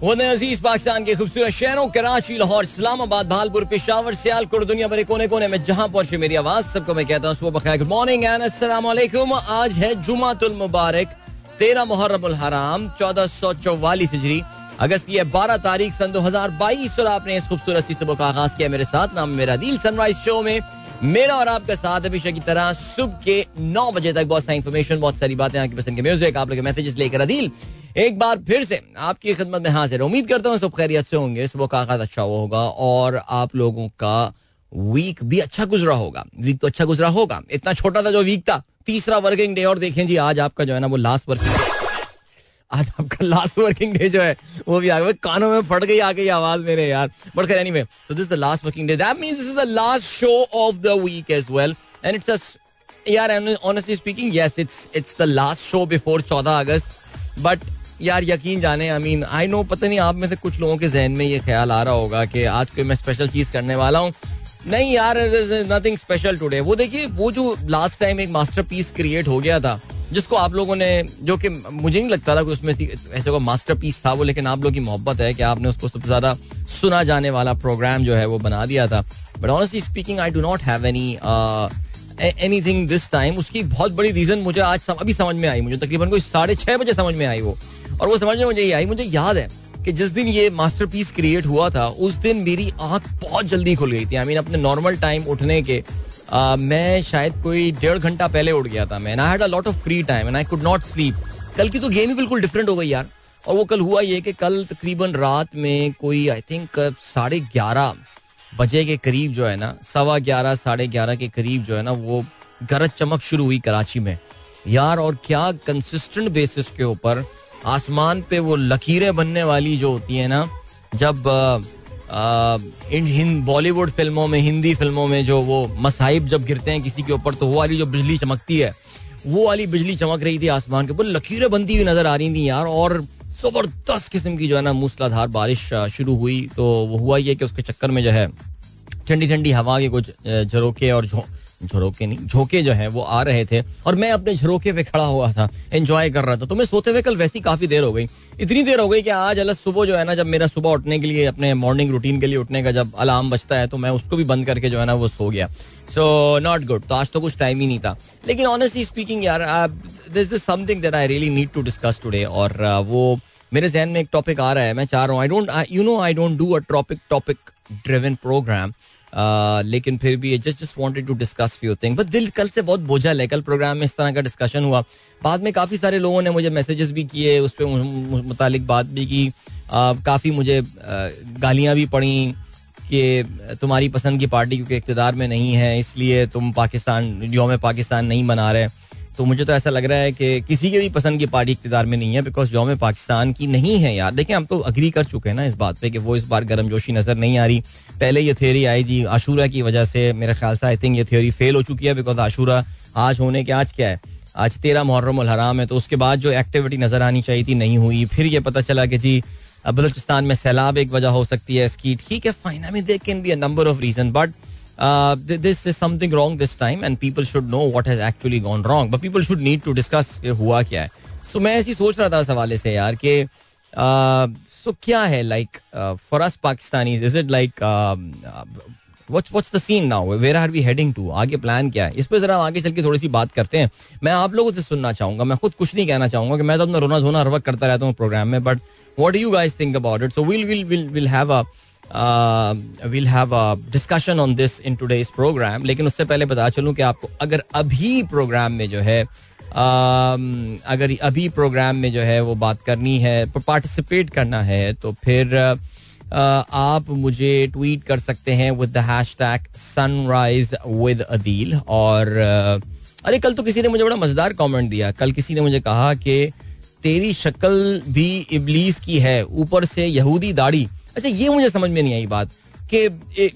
अज़ीज़ पाकिस्तान के खूबसूरत शहरों, कराची, लाहौर, इस्लामाबाद, भालपुर, पिशावर, सियालकोट, दुनिया भरे कोने कोने में जहाँ पहुँचे मेरी आवाज़, सबको मैं कहता हूँ सुबह बखैर। गुड मॉर्निंग एंड वालेकुम आज है जुमातुल मुबारक, तेरह मुहर्रम हराम, चौदह सौ चौवालीस हिजरी। अगस्त की बारह तारीख, सन दो हज़ार बाईस, और आपने इस खूबसूरत सुबह का आगाज़ किया मेरे साथ। नाम मेरा दिल सनराइज शो में मेरा और आपका साथ हमेशा की तरह सुबह के नौ बजे तक बहुत सारी इन्फॉर्मेशन बहुत सारी बातें आपकी पसंद के म्यूज़िक आप लोग मैसेजेस लेकर अदील। एक बार फिर से आपकी खिदमत में हाजिर। उम्मीद करता हूँ सब खैरियत से होंगे, सुबह का आगाज़ अच्छा होगा और आप लोगों का वीक भी अच्छा गुजरा होगा। वीक तो अच्छा गुजरा होगा। इतना छोटा था जो वीक था, तीसरा वर्किंग डे और देखें जी, आज आपका जो है ना वो लास्ट वर्किंग आज आपका लास्ट वर्किंग डे जो है, वो भी आ गया। कानों में फट गई, आ गई आवाज़ मेरे यार। बट खैर anyway so this the last working day that means this is the last show of the week as well and it's यार honestly speaking yes it's it's the last show before 14 August but यार यकीन जाने I mean I know पता नहीं आप में से कुछ लोगों के जहन में ये ख्याल आ रहा होगा कि आज कोई मैं स्पेशल चीज़ करने वाला हूँ। नहीं यार नथिंग स्पेशल टुडे वो देखिए वो जो लास्ट टाइम एक मास्टर क्रिएट हो गया था जिसको आप लोगों ने जो कि मुझे नहीं लगता था कि उसमें ऐसे को मास्टर पीस था वो लेकिन आप लोगों की मोहब्बत है कि आपने उसको सबसे ज़्यादा सुना जाने वाला प्रोग्राम जो है वो बना दिया था। But honestly speaking I do not have any anything this time उसकी बहुत बड़ी रीजन मुझे आज सम, अभी समझ में आई मुझे तकरीबन कोई साढ़े छह बजे समझ में आई वो। और वो समझ में मुझे ये आई मुझे याद है कि जिस दिन ये मास्टरपीस क्रिएट हुआ था उस दिन मेरी आँख बहुत जल्दी खुल गई थी। आई मीन अपने नॉर्मल टाइम उठने के आ, मैं शायद कोई डेढ़ घंटा पहले उठ गया था मैं I had a lot of free time and I could not sleep कल की तो गेम ही बिल्कुल डिफरेंट हो गई यार। और वो कल हुआ ये कि कल तकरीबन रात में कोई आई थिंक साढ़े ग्यारह बजे के करीब जो है ना सवा ग्यारह साढ़े ग्यारह के करीब जो है ना वो गरज चमक शुरू हुई कराची में। यार और क्या कंसिस्टेंट बेसिस के ऊपर आसमान पे वो लकीरें बनने वाली जो होती है ना, जब बॉलीवुड फ़िल्मों में, हिंदी फ़िल्मों में जो वो मसाइब जब गिरते हैं किसी के ऊपर तो वो वाली जो बिजली चमकती है, वो वाली बिजली चमक रही थी आसमान के ऊपर, लकीरें बनती हुई नज़र आ रही थी यार, और ज़बरदस्त किस्म की जो है ना मूसलाधार बारिश शुरू हुई तो वो हुआ ये कि उसके चक्कर में जो है ठंडी ठंडी हवा के कुछ झरोके और झरोके नहीं झोंके जो है वो आ रहे थे और मैं अपने झरोके पे खड़ा हुआ था एंजॉय कर रहा था। तो मैं सोते हुए कल वैसी काफ़ी देर हो गई। इतनी देर हो गई कि आज अलग सुबह जो है ना जब मेरा सुबह उठने के लिए अपने मॉर्निंग रूटीन के लिए उठने का जब अलार्म बचता है तो मैं उसको भी बंद करके जो है ना वो सो गया। सो नॉट गुड तो आज तो कुछ टाइम ही नहीं था। लेकिन ऑनेस्टली स्पीकिंग यार this this something that I really need to discuss today और uh, वो मेरे जहन में एक टॉपिक आ रहा है। मैं चाह रहा हूँ I don't you know I don't do a topic topic driven program लेकिन फिर भी just just wanted to discuss few thing but दिल कल से बहुत बोझा है कल प्रोग्राम में इस तरह का डिस्कशन हुआ। बाद में काफ़ी सारे लोगों ने मुझे मैसेजेस भी किए, उस पर मुतालिक बात भी की। काफ़ी मुझे गालियाँ भी पड़ी कि तुम्हारी पसंद की पार्टी क्योंकि इकतदार में नहीं है, इसलिए तुम पाकिस्तान योम पाकिस्तान नहीं बना रहे। तो मुझे तो ऐसा लग रहा है कि किसी के भी पसंद की पार्टी इकतदार में नहीं है बिकॉज़ योम पाकिस्तान की नहीं है यार। देखिए हम तो अग्री कर चुके हैं ना इस बात पे कि वो इस बार गर्म जोशी नज़र नहीं आ रही। पहले ये थ्योरी आई थी आशूरा की वजह से, मेरे ख्याल से आई थिंक ये थ्योरी फेल हो चुकी है बिकॉज़ आशूरा आज होने के आज क्या है? आज तेरह मुहर्रम हराम है तो उसके बाद जो एक्टिविटी नज़र आनी चाहिए थी, नहीं हुई। फिर ये पता चला कि जी बलूचिस्तान में सैलाब एक वजह हो सकती है इसकी। ठीक है fine I mean they can be a number of reason but this is something wrong this time and people should know what has actually gone wrong but people should need to discuss हुआ क्या है so so, मैं ऐसी सोच रहा था इस हवाले से यार कि सो uh, क्या है like for us Pakistani is it like what's what's the scene now where are we heading to आगे प्लान क्या है? इस पर जरा आगे चल के थोड़ी सी बात करते हैं। मैं आप लोगों से सुनना चाहूँगा। मैं खुद कुछ नहीं कहना चाहूँगा कि मैं तो अपना रोना धोना हर वक्त करता रहता हूँ प्रोग्राम में but what do you guys think about it so will will will have a will have a discussion on this in today's program लेकिन उससे पहले बता चलूँ कि आपको अगर अभी प्रोग्राम में जो है uh, अगर अभी प्रोग्राम में जो है वो बात करनी है पार्टिसिपेट करना है तो फिर uh, आप मुझे ट्वीट कर सकते हैं with the hashtag Sunrise with Adeel और uh, अरे कल तो किसी ने मुझे बड़ा मज़ेदार कमेंट दिया। कल किसी ने मुझे कहा कि तेरी शक्ल भी इबलीस की है। ऊपर से यहूदी दाढ़ी। अच्छा ये मुझे समझ में नहीं आई बात कि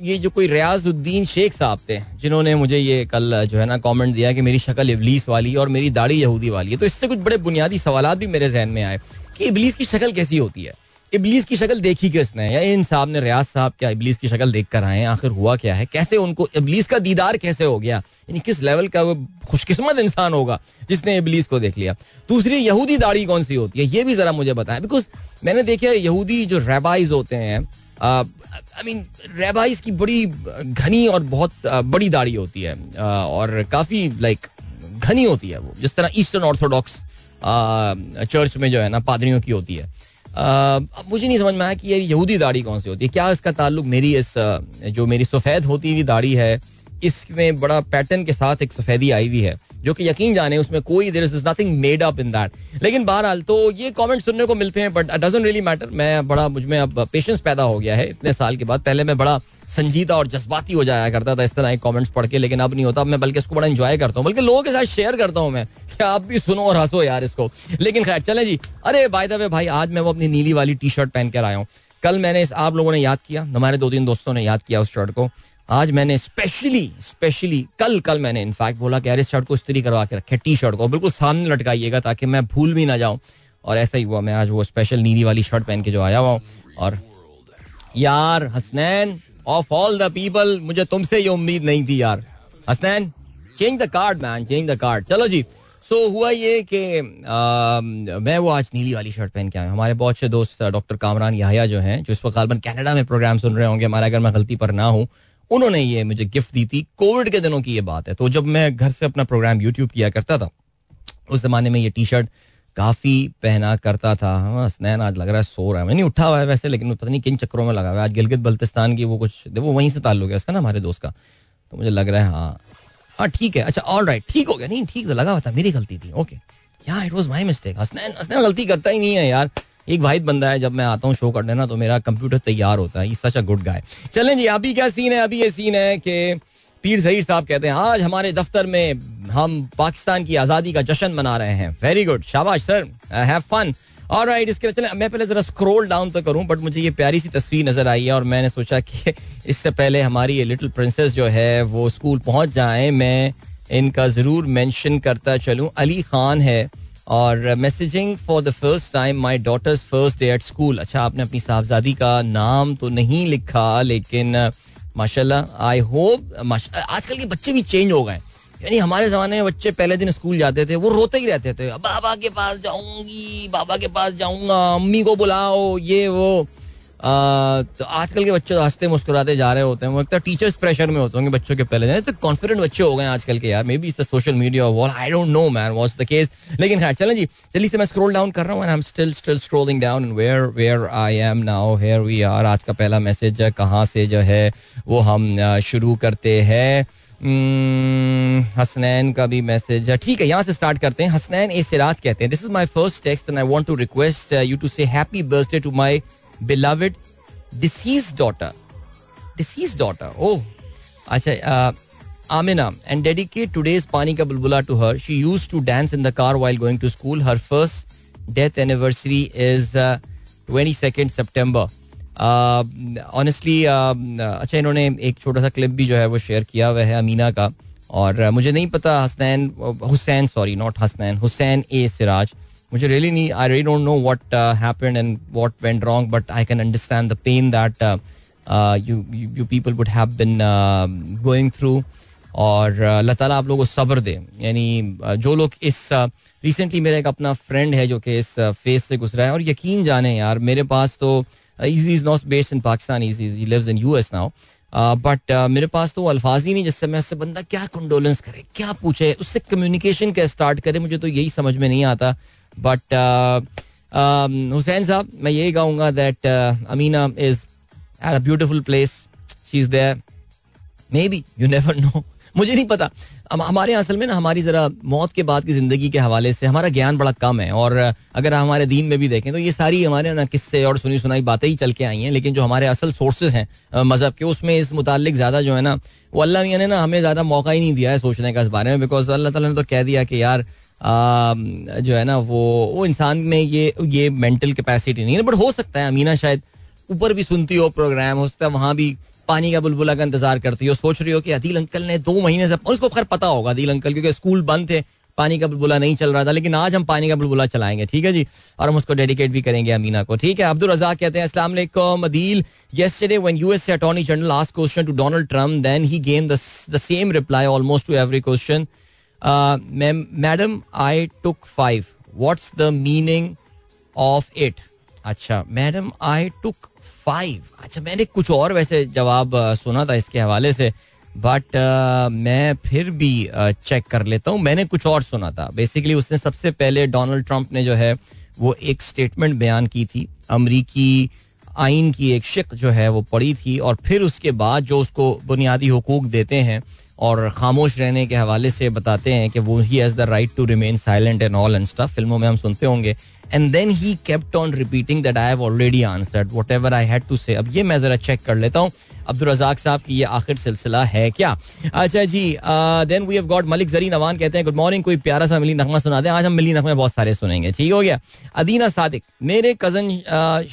ये जो कोई रियाजुद्दीन शेख साहब थे, जिन्होंने मुझे ये कल जो है ना कमेंट दिया कि मेरी शक्ल इबलीस वाली और मेरी दाढ़ी यहूदी वाली है तो इससे कुछ बड़े बुनियादी सवाल भी मेरे जहन में आए कि इबलीस की शक्ल कैसी होती है। इबलीस की शक्ल देखी किसने? या इन साहब ने, रियाज साहब, क्या इबलीस की शक्ल देख कर आए हैं? आखिर हुआ क्या है? कैसे उनको, इबलीस का दीदार कैसे हो गया? यानी किस लेवल का वो खुशकिस्मत इंसान होगा जिसने इबलीस को देख लिया? दूसरी, यहूदी दाढ़ी कौन सी होती है? ये भी जरा मुझे बताएँ। बिकॉज़ मैंने देखा यहूदी जो रेबाइज होते हैं आई मीन रेबाइज की बड़ी घनी और बहुत बड़ी दाढ़ी होती है। और काफ़ी लाइक घनी होती है वो। जिस तरह ईस्टर्न ऑर्थोडॉक्स चर्च में जो है ना, पादरियों की होती है। अब मुझे नहीं समझ में आया कि ये यहूदी दाढ़ी कौन सी होती है? क्या इसका ताल्लुक मेरी इस जो मेरी सफ़ेद होती हुई दाढ़ी है, इसमें बड़ा पैटर्न के साथ एक सफ़ेदी आई हुई है। जो कि यकीन जाने उसमें कोई there is nothing made up in that लेकिन बहरहाल तो ये कमेंट सुनने को मिलते हैं बट डजेंट रियली मैटर मैं बड़ा, मुझमें अब पेशेंस पैदा हो गया है इतने साल के बाद। पहले मैं बड़ा संजीदा और जज्बाती हो जाया करता था इस तरह के कमेंट्स पढ़ के, लेकिन अब नहीं होता। अब मैं बल्कि इसको बड़ा इंजॉय करता हूँ। बल्कि लोगों के साथ शेयर करता हूँ मैं। कि आप भी सुनो और हंसो यार इसको। लेकिन खैर, चले जी। अरे बाय द वे भाई, आज मैं वो अपनी नीली वाली टी शर्ट पहन कर आया हूँ। कल मैंने इस आप लोगों ने याद किया। हमारे दो तीन दोस्तों ने याद किया उस शर्ट को। आज मैंने स्पेशली स्पेशली कल कल मैंने इनफैक्ट बोला कि यार इस शर्ट को इस्त्री करवा के रखे टी शर्ट को बिल्कुल सामने लटकाइएगा ताकि मैं भूल भी ना जाऊँ। और ऐसा ही हुआ मैं आज वो स्पेशल नीली वाली शर्ट पहन के जो आया हुआ और यार Hasnain of all the people मुझे तुमसे ये उम्मीद नहीं थी यार। Hasnain change the card man change the card चलो जी सो so, हुआ ये कि मैं वो आज नीली वाली शर्ट पहन के आया हमारे बहुत से दोस्त डॉक्टर कामरान याहिया जो हैं जो इस वक्त कनाडा में प्रोग्राम सुन रहे होंगे हमारा अगर मैं गलती पर ना हूँ उन्होंने ये मुझे गिफ्ट दी थी। कोविड के दिनों की ये बात है। तो जब मैं घर से अपना प्रोग्राम यूट्यूब किया करता था, उस जमाने में ये टी शर्ट काफ़ी पहना करता था। हाँ स्नैन आज लग रहा है, सो रहा है। मैं नहीं, उठा हुआ है वैसे, लेकिन पता नहीं किन चक्रों में लगा हुआ है। आज गिलगित बल्तिस्तान की वो कुछ, वो वहीं से ताल्लुक है इसका ना, हमारे दोस्त का। तो मुझे लग रहा है हाँ। हाँ ठीक है। अच्छा ऑल राइट ठीक हो गया। नहीं, ठीक तो लगा हुआ था, मेरी गलती थी। ओके यार it was my mistake Hasnain Hasnain गलती करता ही नहीं है यार। एक वाहिद बंदा है, जब मैं आता हूँ शो करने ना तो मेरा कंप्यूटर तैयार होता है। सच अ गुड गाय चलें जी, अभी क्या सीन है? अभी ये सीन है कि पीर जहीर साहब कहते हैं, आज हमारे दफ्तर में हम पाकिस्तान की आज़ादी का जश्न मना रहे हैं। वेरी गुड शाबाश सर हैव फन और राइट इसके चले। मैं पहले जरा स्क्रॉल डाउन तो करूँ बट मुझे ये प्यारी सी तस्वीर नज़र आई है और मैंने सोचा कि इससे पहले हमारी ये लिटिल प्रिंसेस जो है, वो स्कूल पहुँच जाए। मैं इनका ज़रूर मेंशन करता चलूँ। अली खान है और messaging for the first time my daughter's first day at school अच्छा आपने अपनी साहबजादी का नाम तो नहीं लिखा, लेकिन, माशाल्लाह आई होप आजकल के बच्चे भी चेंज हो गए यानी हमारे जमाने में बच्चे पहले दिन स्कूल जाते थे, वो रोते ही रहते थे। बाबा के पास जाऊँगी, बाबा के पास जाऊँगा, अम्मी को बुलाओ, ये, वो। तो आजकल के बच्चे तो हँसते मुस्कुराते जा रहे होते हैं। वो लगता है टीचर्स प्रेशर में होते होंगे बच्चों के पहले तो कॉन्फिडेंट बच्चे हो गए आजकल के यार। Maybe social media wall I don't know man was the case लेकिन खैर चलें जी जल्दी से मैं स्क्रॉल डाउन कर रहा हूँ I am still still scrolling down where where I am now here we are आज का पहला मैसेज कहाँ से जो है, वो हम शुरू करते हैं। हसनैन का भी मैसेज है। ठीक है, यहाँ से स्टार्ट करते हैं। हसनैन ए सिराज कहते हैं this is my first text and I want to request you to say happy birthday to my beloved deceased daughter deceased daughter ओ अच्छा Amina and dedicate today's Paani ka Bulbula to her she used to dance in the car while going to school her first death anniversary is twenty second September honestly अच्छा इन्होंने एक छोटा सा clip भी जो है वो शेयर किया हुआ है अमीना का और मुझे नहीं पता Hasnain Hussain sorry not Hasnain Hussain A Siraj मुझे रियली नहीं I really don't know what happened and what went wrong but I can understand the pain that you people would have been going through और uh, अल्लाह ताला आप लोगों को सब्र दे। यानी uh, जो लोग इस रिसेंटली uh, मेरा एक अपना फ्रेंड है जो कि इस फेस से गुजरा है और यकीन जाने यार मेरे पास तो Izzy is not based in Pakistan Izzy he lives in U S now but मेरे पास तो अल्फाज ही नहीं जिससे मैं उससे बंदा क्या कंडोलेंस करे क्या पूछे उससे कम्युनिकेशन क्या स्टार्ट करे मुझे तो यही समझ में नहीं आता। बट हुसैन साहब मैं यही कहूँगा that Amina is at a beautiful place she is there maybe you never know मुझे नहीं पता। हमारे असल में ना, हमारी जरा मौत के बाद की ज़िंदगी के हवाले से हमारा ज्ञान बड़ा कम है। और अगर हमारे दीन में भी देखें तो ये सारी हमारे ना किस्से और सुनी सुनाई बातें ही चल के आई हैं। लेकिन जो हमारे असल सोर्सेज हैं मज़हब के, उसमें इस मुतालिक ज़्यादा जो है ना, वो अल्लाह मियाँ ने ना हमें ज़्यादा मौका ही नहीं दिया है सोचने का इस बारे में। बिकॉज़ अल्लाह ताला ने तो कह दिया कि यार जो है ना वो वो इंसान में ये ये मेंटल कैपेसिटी नहीं है बट हो सकता है अमीना शायद ऊपर भी सुनती हो प्रोग्राम हो सकता है वहाँ भी पानी का बुलबुला का इंतज़ार करती हो सोच रही हो कि अदील अंकल ने दो महीने से उसको खैर पता होगा अदील अंकल क्योंकि स्कूल बंद थे पानी का बुलबुला नहीं चल रहा था लेकिन आज हम पानी का बुलबुला चलाएँगे ठीक है जी? और हम उसको डेडिकेट भी करेंगे अमीना को ठीक है? अब्दुल रजाक कहते हैं अस्सलाम वालेकुम Adeel yesterday when US attorney general asked question to Donald Trump gave the, the same reply almost to every question uh, madam I took five what's the meaning of it? अच्छा मैडम आई टुक फाइव अच्छा मैंने कुछ और वैसे जवाब सुना था इसके हवाले से बट uh, मैं फिर भी चेक uh, कर लेता हूँ। मैंने कुछ और सुना था। बेसिकली उसने सबसे पहले डोनाल्ड ट्रंप ने जो है वो एक स्टेटमेंट बयान की थी। अमरीकी आइन की एक शिक जो है वो पड़ी थी और फिर उसके बाद जो उसको बुनियादी हकूक देते हैं और खामोश रहने के हवाले से बताते हैं कि वो he has the right to remain silent and all and stuff फ़िल्मों में हम सुनते होंगे and then he kept on repeating that I have already answered whatever I had to say अब ये मैं जरा चेक कर लेता हूँ। अब्दुल रजाक साहब की ये आखिर सिलसिला है क्या? अच्छा जी then we have got Malik Zari Nawan कहते हैं गुड मॉर्निंग कोई प्यारा सा मिली नगमा सुना दें। आज हम मिली नगमे बहुत सारे सुनेंगे। ठीक हो गया? अदीना सादिक, मेरे कज़न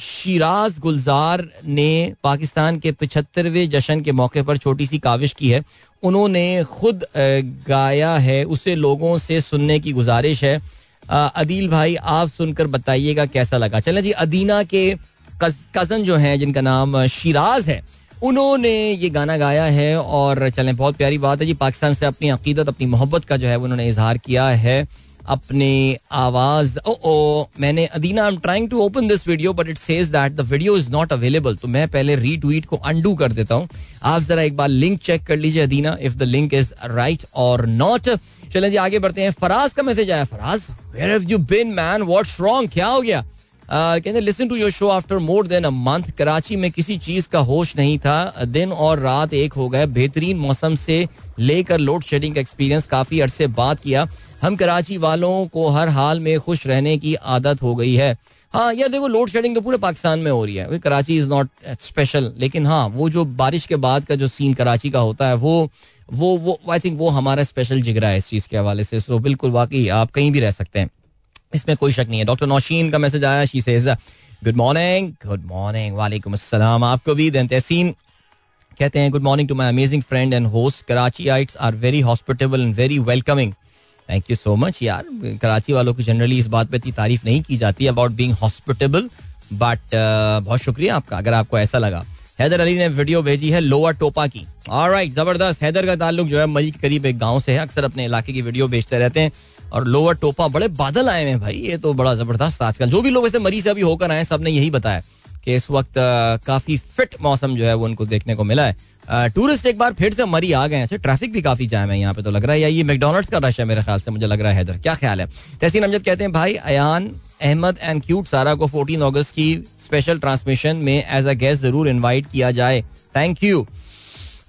शिराज गुलजार ने पाकिस्तान के पिछहत्तरवें जश्न के मौके पर छोटी सी काविश की है। उन्होंने खुद गाया है। उसे लोगों से सुनने की गुजारिश है। अदील भाई, आप सुनकर बताइएगा कैसा लगा। चले जी, अदीना के कज़न जो हैं, जिनका नाम शिराज है, उन्होंने ये गाना गाया है और चलें, बहुत प्यारी बात है जी। पाकिस्तान से अपनी अकीदत, अपनी मोहब्बत का जो है उन्होंने इजहार किया है। अपने आवाज़, ओ ओ, मैंने Adeena I am trying to open this video but it says that the video is not available तो मैं पहले रीट्वीट को अंडू कर देता हूँ। आप जरा एक बार लिंक चेक कर लीजिए Adeena if the link is right और नॉट चलें जी, आगे बढ़ते हैं। फराज का मैसेज आया, Faraz where have you been man what's wrong क्या हो गया? कहते listen to your show after more than a month Karachi में किसी चीज़ का होश नहीं था। दिन और रात एक हो गए। बेहतरीन मौसम से लेकर लोड शेडिंग का एक्सपीरियंस काफ़ी अरसे बाद किया। हम कराची वालों को हर हाल में खुश रहने की आदत हो गई है। हाँ यार देखो लोड शेडिंग तो पूरे पाकिस्तान में हो रही है। कराची इज़ नॉट स्पेशल लेकिन हाँ वो जो बारिश के बाद का जो सीन कराची का होता है, वो वो वो आई थिंक वो हमारा स्पेशल जिगरा है इस चीज़ के हवाले से। सो बिल्कुल वाकई आप कहीं भी रह सकते हैं। इसमें कोई शक नहीं है। डॉक्टर नौशीन का मैसेज आया she says good morning good morning वालेकुम अस्सलाम। आपको भी देन तहसीन कहते हैं good morning to my amazing friend and host Karachiites are very hospitable and very welcoming thank you so much यार। कराची वालों की जनरली इस बात पर इतनी तारीफ़ नहीं की जाती अबाउट बींग हॉस्पिटेबल बट बहुत शुक्रिया आपका, अगर आपको ऐसा लगा। हैदर अली ने वीडियो भेजी है लोअर टोपा की। राइट ज़बरदस्त। हैदर का ताल्लुक जो है मरी के करीब एक गाँव से है। अक्सर अपने इलाके की वीडियो भेजते रहते हैं और लोअर टोपा बड़े बादल आए हैं भाई। ये तो बड़ा ज़बरदस्त आजकल। जो भी लोग ऐसे मरी से अभी होकर आए सबने यही बताया कि इस वक्त काफ़ी फिट मौसम जो है वो उनको देखने को मिला है। टूरिस्ट एक बार फिर से मरी आ गए हैं। ट्रैफ़िक भी काफ़ी जाम है यहाँ पे तो लग रहा है। या ये मैकडोनल्ड्स का रश है मेरे ख्याल से, मुझे लग रहा है इधर क्या ख्याल है? तहसीन अमजद कहते हैं, भाई, अयान अहमद एंड क्यूट सारा को 14 अगस्त की स्पेशल ट्रांसमिशन में एज अ गेस्ट ज़रूर इनवाइट किया जाए। थैंक यू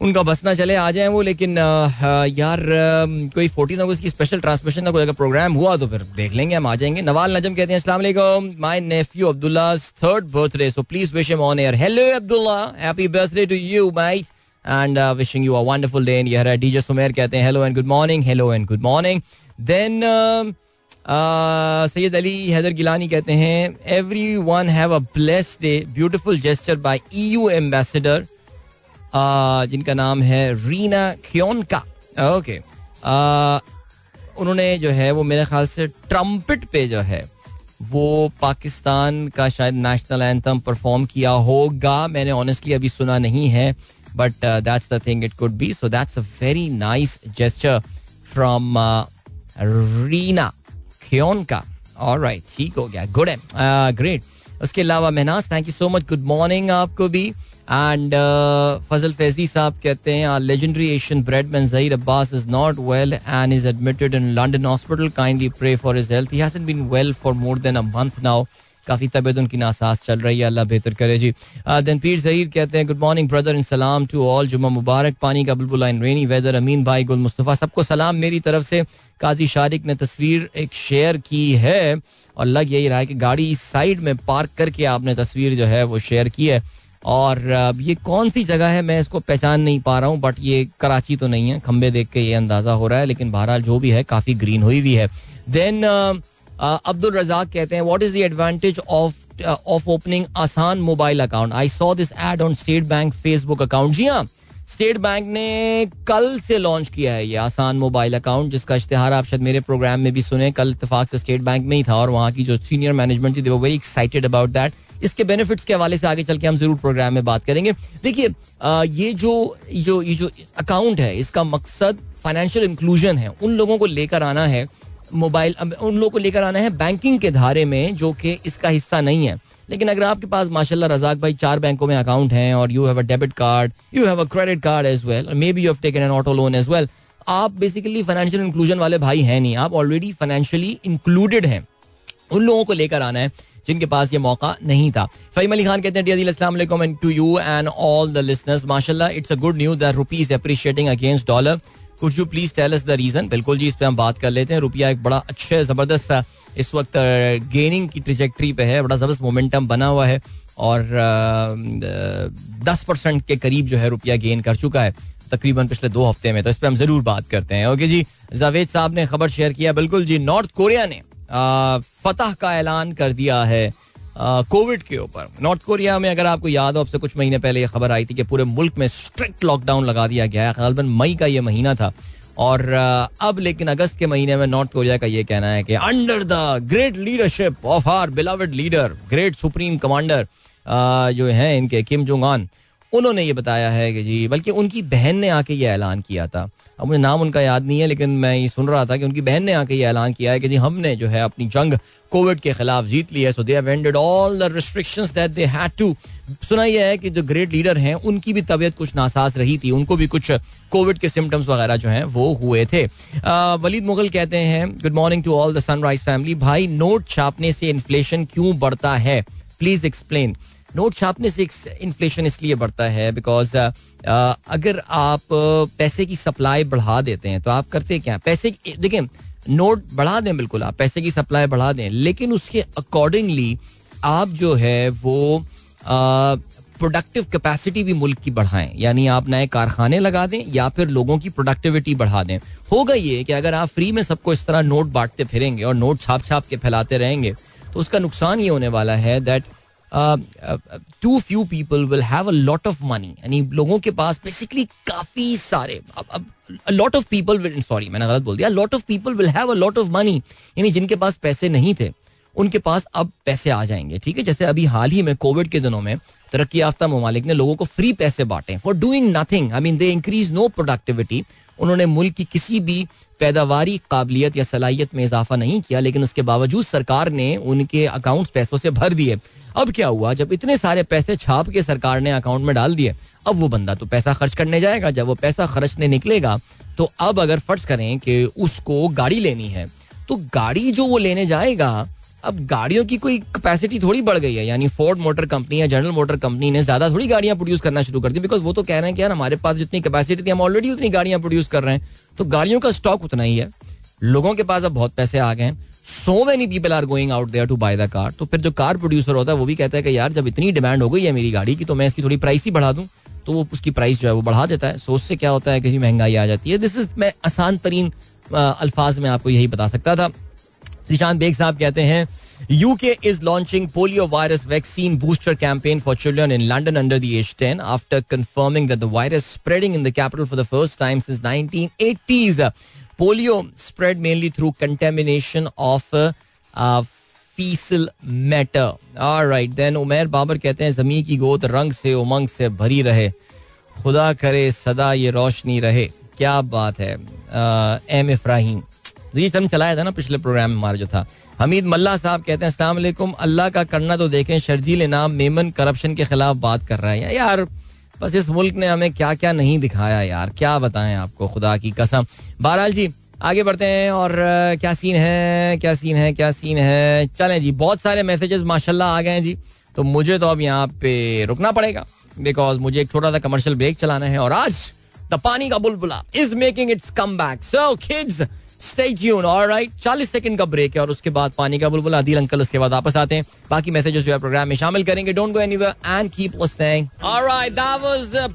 उनका बस ना चले आ जाए वो लेकिन आ, यार आ, कोई फोर्टीन अगस्त की स्पेशल ट्रांसमिशन का कोई अगर प्रोग्राम हुआ तो फिर देख लेंगे हम आ जाएँगे। नवाल नजम कहते हैं अस्सलाम my nephew Abdullah third birthday so please wish him on air hello Abdullah happy birthday to you mate and wishing you a wonderful day and यार डीजे सुमेर कहते हैं hello and good morning hello and good morning then Syed Ali Haider Gilani कहते हैं everyone have a blessed day beautiful gesture by EU ambassador जिनका नाम है Reena क्योनका okay उन्होंने जो है, वो मेरे ख्याल से ट्रम्पट पे जो है, वो पाकिस्तान का शायद नेशनल एंथम परफॉर्म किया होगा। मैंने ऑनेस्टली अभी सुना नहीं है but that's the thing it could be so that's a very nice gesture from Reena. क्योनका alright ठीक हो गया गुड है ग्रेट उसके अलावा Mehnaz thank you so much good morning आपको भी. एंड फजल फैजी साहब कहते हैं legendary Asian Bradman Zaheer Abbas is not well and is admitted in London hospital kindly pray for his health he hasn't been well for more then a month now काफ़ी तबीयत उनकी NASA's चल रही है, अल्लाह बेहतर करे। जी देन पीर जहीर कहते हैं गुड मॉर्निंग ब्रदर इन सलाम टू ऑल जुमा मुबारक, पानी का बुलबुल इन रेनी वेदर अमीन, भाई गुल मुस्तफ़ा, सबको सलाम। मेरी तरफ़ से काजी शारिक ने तस्वीर एक शेयर की है, और लग यही रहा है कि गाड़ी साइड में पार्क करके आपने तस्वीर जो है वो शेयर की है। और ये कौन सी जगह है, मैं इसको पहचान नहीं पा रहा हूँ बट ये कराची तो नहीं है। खंबे देख के ये अंदाज़ा हो रहा है, लेकिन बहरहाल जो भी है, काफ़ी ग्रीन हुई हुई है। देन अब्दुल रजाक कहते हैं what is the advantage of of opening Asaan mobile account I saw this ad on State Bank Facebook account जी हाँ स्टेट बैंक ने कल से लॉन्च किया है ये आसान मोबाइल अकाउंट जिसका इश्तेहार आप शायद मेरे प्रोग्राम में भी सुने। कल इतफाक से स्टेट बैंक में ही था और वहाँ की जो सीनियर मैनेजमेंट थी they very excited about that इसके बेनिफिट्स के हवाले से आगे चल के हम ज़रूर प्रोग्राम में बात करेंगे। देखिए ये जो जो, ये जो अकाउंट है, इसका मकसद फाइनेंशियल इंक्लूजन है। उन लोगों को लेकर आना है मोबाइल उन लोगों को लेकर आना है बैंकिंग के धारे में, जो कि इसका हिस्सा नहीं है। लेकिन अगर आपके पास, माशाल्लाह, रजाक भाई, चार बैंकों में अकाउंट हैं और you have a debit card you have a credit card as well maybe you have taken an auto loan as well आप बेसिकली फाइनेंशियल इंक्लूजन वाले भाई हैं नहीं, आप ऑलरेडी फाइनेंशियली इंक्लूडेड हैं। उन लोगों को लेकर आना है, जिनके पास ये मौका नहीं था। फहीम अली खान कहते हैं अस्सलाम वालेकुम to you and all the listeners माशाल्लाह it's a good news that rupees appreciating against dollar could you please tell us the reason बिल्कुल जी, इस पे हम बात कर लेते हैं। रुपया एक बड़ा अच्छे, ज़बरदस्त इस वक्त गेनिंग की ट्रिजेक्ट्री पे है। बड़ा ज़बरदस्त मोमेंटम बना हुआ है और दस परसेंट के करीब जो है रुपया गेन कर चुका है तकरीबन पिछले दो हफ़्ते में। तो इस पर हम ज़रूर बात करते हैं। ओके जी, जावेद साहब ने खबर शेयर किया। बिल्कुल जी, नॉर्थ कोरिया ने फतह का ऐलान कर दिया है। कोविड के ऊपर। नॉर्थ कोरिया में अगर आपको याद हो आपसे कुछ महीने पहले ये खबर आई थी कि पूरे मुल्क में स्ट्रिक्ट लॉकडाउन लगा दिया गया है। गलबन मई का ये महीना था। और अब लेकिन अगस्त के महीने में नॉर्थ कोरिया का ये कहना है कि under the great leadership of our beloved leader great supreme commander जो है इनके किम जोंग आन उन्होंने ये बताया है कि जी, बल्कि उनकी बहन ने आके ये ऐलान किया था। अब मुझे नाम उनका याद नहीं है, लेकिन मैं ये सुन रहा था कि उनकी बहन ने आके ये ऐलान किया है कि जी, हमने जो है अपनी जंग कोविड के खिलाफ जीत ली है। So they ended all the restrictions that they had to सुना यह है कि जो ग्रेट लीडर हैं, उनकी भी तबीयत कुछ नासाज रही थी। उनको भी कुछ कोविड के सिम्टम्स वगैरह जो हैं, वो हुए थे। वलीद मुगल कहते हैं good morning to all the Sunrise family भाई, नोट छापने से इन्फ्लेशन क्यों बढ़ता है? प्लीज़ एक्सप्लेन नोट छापने से इन्फ्लेशन इसलिए बढ़ता है बिकॉज़ अगर आप पैसे की सप्लाई बढ़ा देते हैं तो आप करते क्या? पैसे देखिए, नोट बढ़ा दें बिल्कुल आप, पैसे की सप्लाई बढ़ा दें, लेकिन उसके अकॉर्डिंगली आप जो है वो प्रोडक्टिव कैपेसिटी भी मुल्क की बढ़ाएँ। यानी आप नए कारखाने लगा दें या फिर लोगों की प्रोडक्टिविटी बढ़ा दें। होगा ये कि अगर आप फ्री में सबको इस तरह नोट बांटते फिरेंगे और नोट छाप छाप के फैलाते रहेंगे तो उसका नुकसान ये होने वाला है that too few people will have a lot of money यानी लोगों के पास बेसिकली काफ़ी सारे लॉट ऑफ़ पीपल सॉरी मैंने गलत बोल दिया। Lot of people will have a lot of money यानी जिनके पास पैसे नहीं थे, उनके पास अब पैसे आ जाएँगे, ठीक है? जैसे अभी हाल ही में कोविड के दिनों में तरक्की याफ्ता ममालिक ने लोगों को फ्री पैसे बांटे। For doing nothing I mean they increase no productivity उन्होंने मुल्क की किसी भी पैदावारी, काबिलियत या सलाहियत में इजाफा नहीं किया, लेकिन उसके बावजूद सरकार ने उनके अकाउंट पैसों से भर दिए। अब क्या हुआ? जब इतने सारे पैसे छाप के सरकार ने अकाउंट में डाल दिए, अब वो बंदा तो पैसा खर्च करने जाएगा। जब वो पैसा खर्चने निकलेगा तो अब अगर फ़र्ज़ करें कि उसको गाड़ी लेनी है तो गाड़ी जो वो लेने जाएगा अब गाड़ियों की कोई कैपेसिटी थोड़ी बढ़ गई है, यानी फोर्ड मोटर कंपनी या जनरल मोटर कंपनी ने ज़्यादा थोड़ी गाड़ियाँ प्रोड्यूस करना शुरू कर दी बिकॉज़ वो तो कह रहे हैं कि यार हमारे पास जितनी कैपेसिटी थी हम ऑलरेडी उतनी गाड़ियाँ प्रोड्यूस कर रहे हैं। तो गाड़ियों का स्टॉक उतना ही है। लोगों के पास अब बहुत पैसे आ गए हैं। So many people are going out there to buy the car तो फिर जो कार प्रोड्यूसर होता है, वो भी कहता है कि यार जब इतनी डिमांड हो गई है मेरी गाड़ी की तो मैं इसकी थोड़ी प्राइस ही बढ़ा दूँ। तो वो उसकी प्राइस जो है, वो बढ़ा देता है। सोच से क्या होता है कि महँगाई आ जाती है। दिस इज़ मैं आसान तरीन अल्फाज में आपको यही बता सकता था। निशान बेग साहब कहते हैं UK is launching polio virus vaccine booster campaign for children in London under the age 10 after confirming that the virus spreading in the capital for the first time since 1980s polio spread mainly through contamination of faecal matter right then Umer Babar कहते हैं जमी की गोद रंग से उमंग से भरी रहे। खुदा करे सदा ये रोशनी रहे। क्या बात है एम इफ्राहिम ये हम चलाया था ना पिछले प्रोग्राम में हमारा जो था। हमीद मल्ला साहब कहते हैं वालेकुम, अल्लाह का करना तो देखें, शर्जील नाम मेमन करप्शन के खिलाफ बात कर रहा है। यार, बस इस मुल्क ने हमें क्या क्या नहीं दिखाया यार, क्या बताएँ आपको, खुदा की कसम। बहरहाल जी, आगे बढ़ते हैं और क्या सीन है, क्या सीन है, क्या सीन है? चलें जी, बहुत सारे मैसेजेस माशाल्लाह आ गए हैं जी। तो मुझे तो अब यहाँ पे रुकना पड़ेगा बिकॉज़ मुझे एक छोटा सा कमर्शियल ब्रेक चलाना है और आज, the Paani ka Bulbula is making its come back so kids stay tune alright 40 second का ब्रेक है और उसके बाद पानी का बुलबुल आदिल अंकल उसके बाद वापस आते हैं। बाकी मैसेजेस जो है प्रोग्राम में शामिल करेंगे। Don't go keep